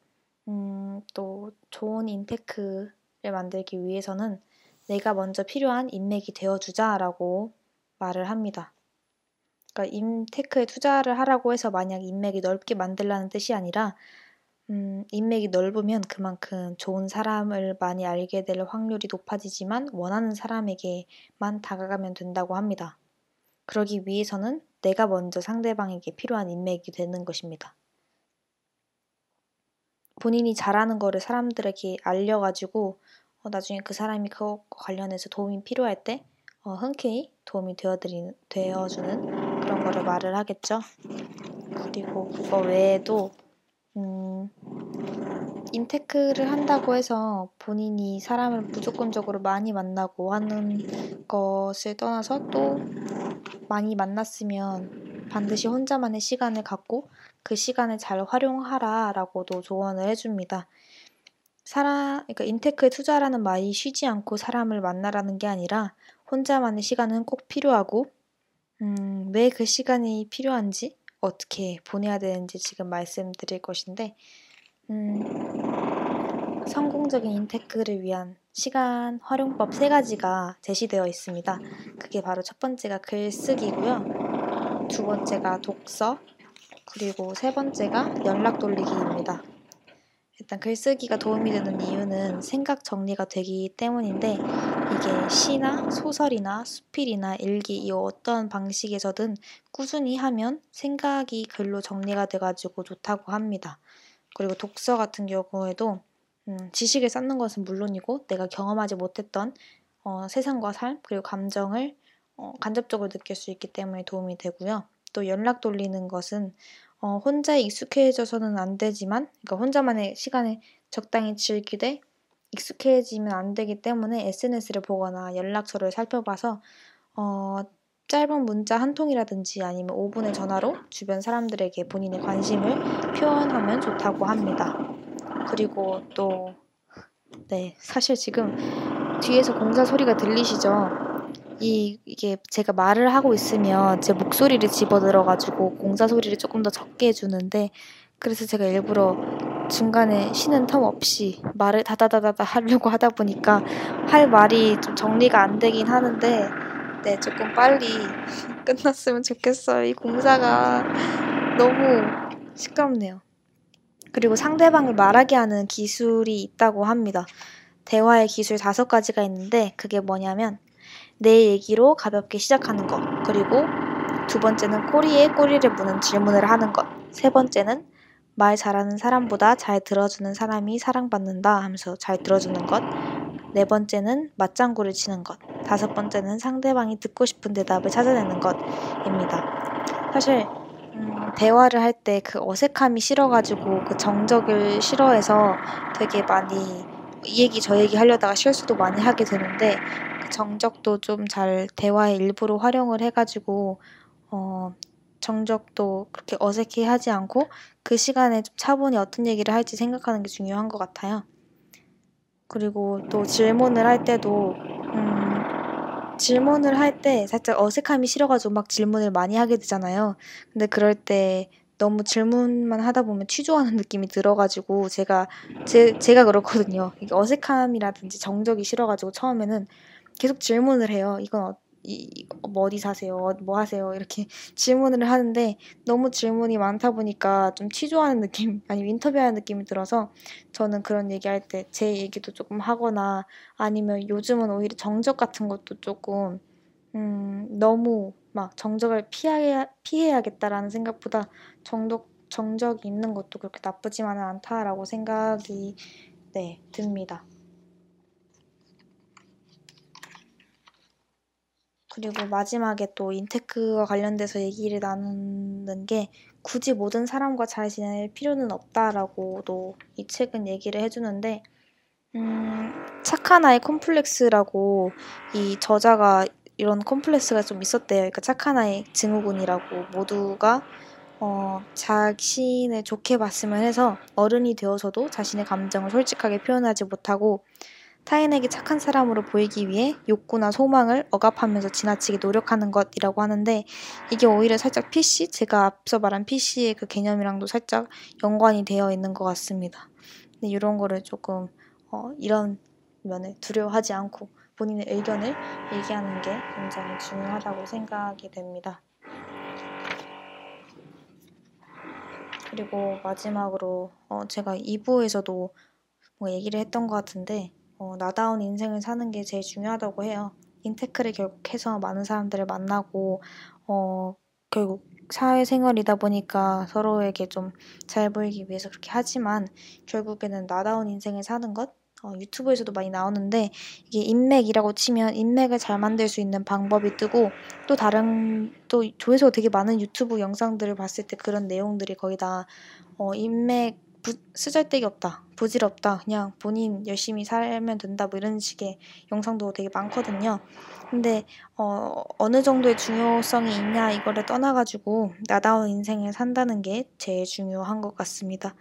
음, 또 좋은 인테크를 만들기 위해서는 내가 먼저 필요한 인맥이 되어주자라고 말을 합니다. 그러니까 임테크에 투자를 하라고 해서 만약 인맥이 넓게 만들라는 뜻이 아니라 음, 인맥이 넓으면 그만큼 좋은 사람을 많이 알게 될 확률이 높아지지만 원하는 사람에게만 다가가면 된다고 합니다. 그러기 위해서는 내가 먼저 상대방에게 필요한 인맥이 되는 것입니다. 본인이 잘하는 거를 사람들에게 알려가지고 어, 나중에 그 사람이 그거 관련해서 도움이 필요할 때 어, 흔쾌히 도움이 되어드리는, 되어주는 그런 거를 말을 하겠죠. 그리고 그거 외에도 음, 인테크를 한다고 해서 본인이 사람을 무조건적으로 많이 만나고 하는 것을 떠나서 또 많이 만났으면 반드시 혼자만의 시간을 갖고 그 시간을 잘 활용하라라고도 조언을 해줍니다. 사람, 그러니까 인테크에 투자라는 말이 쉬지 않고 사람을 만나라는 게 아니라 혼자만의 시간은 꼭 필요하고, 음, 왜 그 시간이 필요한지, 어떻게 보내야 되는지 지금 말씀드릴 것인데, 음, 성공적인 인테크를 위한 시간 활용법 세 가지가 제시되어 있습니다. 그게 바로 첫 번째가 글쓰기고요. 두 번째가 독서, 그리고 세 번째가 연락 돌리기입니다. 일단 글쓰기가 도움이 되는 이유는 생각 정리가 되기 때문인데 이게 시나 소설이나 수필이나 일기 이 어떤 방식에서든 꾸준히 하면 생각이 글로 정리가 돼가지고 좋다고 합니다. 그리고 독서 같은 경우에도 음, 지식을 쌓는 것은 물론이고 내가 경험하지 못했던 어, 세상과 삶 그리고 감정을 어, 간접적으로 느낄 수 있기 때문에 도움이 되고요. 또 연락 돌리는 것은 어, 혼자 익숙해져서는 안 되지만, 그러니까 혼자만의 시간을 적당히 즐기되 익숙해지면 안 되기 때문에 SNS를 보거나 연락처를 살펴봐서 어, 짧은 문자 한 통이라든지 아니면 5분의 전화로 주변 사람들에게 본인의 관심을 표현하면 좋다고 합니다. 그리고 또, 네, 사실 지금 뒤에서 공사 소리가 들리시죠? 이, 이게 제가 말을 하고 있으면 제 목소리를 집어들어가지고 공사 소리를 조금 더 적게 해주는데 그래서 제가 일부러 중간에 쉬는 텀 없이 말을 다다다다다 하려고 하다 보니까 할 말이 좀 정리가 안 되긴 하는데 네, 조금 빨리 끝났으면 좋겠어요. 이 공사가 너무 시끄럽네요. 그리고 상대방을 말하게 하는 기술이 있다고 합니다. 대화의 기술 다섯 가지가 있는데 그게 뭐냐면 내 얘기로 가볍게 시작하는 것. 그리고 두 번째는 꼬리에 꼬리를 무는 질문을 하는 것. 세 번째는 말 잘하는 사람보다 잘 들어주는 사람이 사랑받는다 하면서 잘 들어주는 것. 네 번째는 맞장구를 치는 것. 다섯 번째는 상대방이 듣고 싶은 대답을 찾아내는 것입니다. 사실 음, 대화를 할 때 그 어색함이 싫어가지고 그 정적을 싫어해서 되게 많이 이 얘기 저 얘기 하려다가 실수도 많이 하게 되는데 정적도 좀 잘 대화의 일부로 활용을 해가지고 어, 정적도 그렇게 어색해 하지 않고 그 시간에 좀 차분히 어떤 얘기를 할지 생각하는 게 중요한 것 같아요. 그리고 또 질문을 할 때도 음, 질문을 할 때 살짝 어색함이 싫어가지고 막 질문을 많이 하게 되잖아요. 근데 그럴 때 너무 질문만 하다 보면 취조하는 느낌이 들어가지고 제가 제, 제가 그렇거든요. 이게 어색함이라든지 정적이 싫어가지고 처음에는 계속 질문을 해요. 이건 어, 이, 뭐 어디 사세요? 어, 뭐 하세요? 이렇게 질문을 하는데 너무 질문이 많다 보니까 좀 취조하는 느낌, 아니면 인터뷰하는 느낌이 들어서 저는 그런 얘기할 때 제 얘기도 조금 하거나 아니면 요즘은 오히려 정적 같은 것도 조금 음, 너무 막 정적을 피해, 피해야겠다라는 생각보다 정적, 정적이 있는 것도 그렇게 나쁘지만은 않다라고 생각이 네, 듭니다. 그리고 마지막에 또 인테크와 관련돼서 얘기를 나누는 게 굳이 모든 사람과 잘 지낼 필요는 없다라고도 이 책은 얘기를 해주는데 음, 착한 아이 콤플렉스라고 이 저자가 이런 콤플렉스가 좀 있었대요. 그러니까 착한 아이 증후군이라고 모두가 어, 자신을 좋게 봤으면 해서 어른이 되어서도 자신의 감정을 솔직하게 표현하지 못하고 타인에게 착한 사람으로 보이기 위해 욕구나 소망을 억압하면서 지나치게 노력하는 것이라고 하는데 이게 오히려 살짝 PC, 제가 앞서 말한 PC의 그 개념이랑도 살짝 연관이 되어 있는 것 같습니다. 근데 이런 거를 조금 어, 이런 면을 두려워하지 않고 본인의 의견을 얘기하는 게 굉장히 중요하다고 생각이 됩니다. 그리고 마지막으로 어, 제가 2부에서도 뭐 얘기를 했던 것 같은데 어, 나다운 인생을 사는 게 제일 중요하다고 해요. 인테크를 결국 해서 많은 사람들을 만나고 어, 결국 사회생활이다 보니까 서로에게 좀 잘 보이기 위해서 그렇게 하지만 결국에는 나다운 인생을 사는 것 어, 유튜브에서도 많이 나오는데 이게 인맥이라고 치면 인맥을 잘 만들 수 있는 방법이 뜨고 또 다른 또 조회수가 되게 많은 유튜브 영상들을 봤을 때 그런 내용들이 거의 다 어, 인맥 부, 쓰잘데기 없다, 부질없다, 그냥 본인 열심히 살면 된다 뭐 이런 식의 영상도 되게 많거든요. 근데 어, 어느 정도의 중요성이 있냐 이거를 떠나가지고 나다운 인생을 산다는 게 제일 중요한 것 같습니다.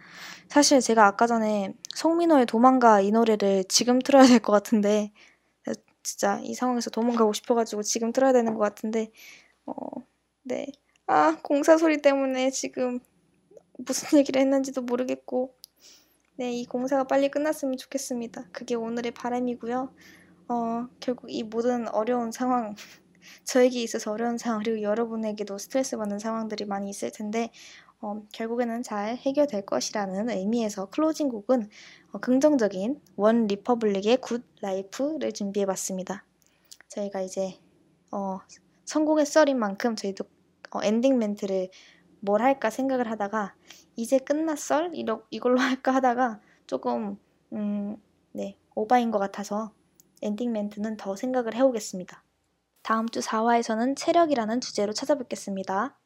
사실 제가 아까 전에 송민호의 도망가 이 노래를 지금 틀어야 될 것 같은데 진짜 이 상황에서 도망가고 싶어가지고 지금 틀어야 되는 것 같은데 어, 네. 아 공사 소리 때문에 지금 무슨 얘기를 했는지도 모르겠고 네, 이 공사가 빨리 끝났으면 좋겠습니다. 그게 오늘의 바람이고요. 어, 결국 이 모든 어려운 상황, 저에게 있어서 어려운 상황, 그리고 여러분에게도 스트레스 받는 상황들이 많이 있을 텐데, 어, 결국에는 잘 해결될 것이라는 의미에서 closing 곡은 어, 긍정적인 OneRepublic의 Good Life를 준비해 봤습니다. 저희가 이제 어, 성공의 썰인 만큼 저희도 어, 엔딩 멘트를 뭘 할까 생각을 하다가 이제 끝났썰? 이러, 이걸로 할까 하다가 조금 음, 네 오바인 것 같아서 엔딩 멘트는 더 생각을 해오겠습니다. 다음 주 4화에서는 체력이라는 주제로 찾아뵙겠습니다.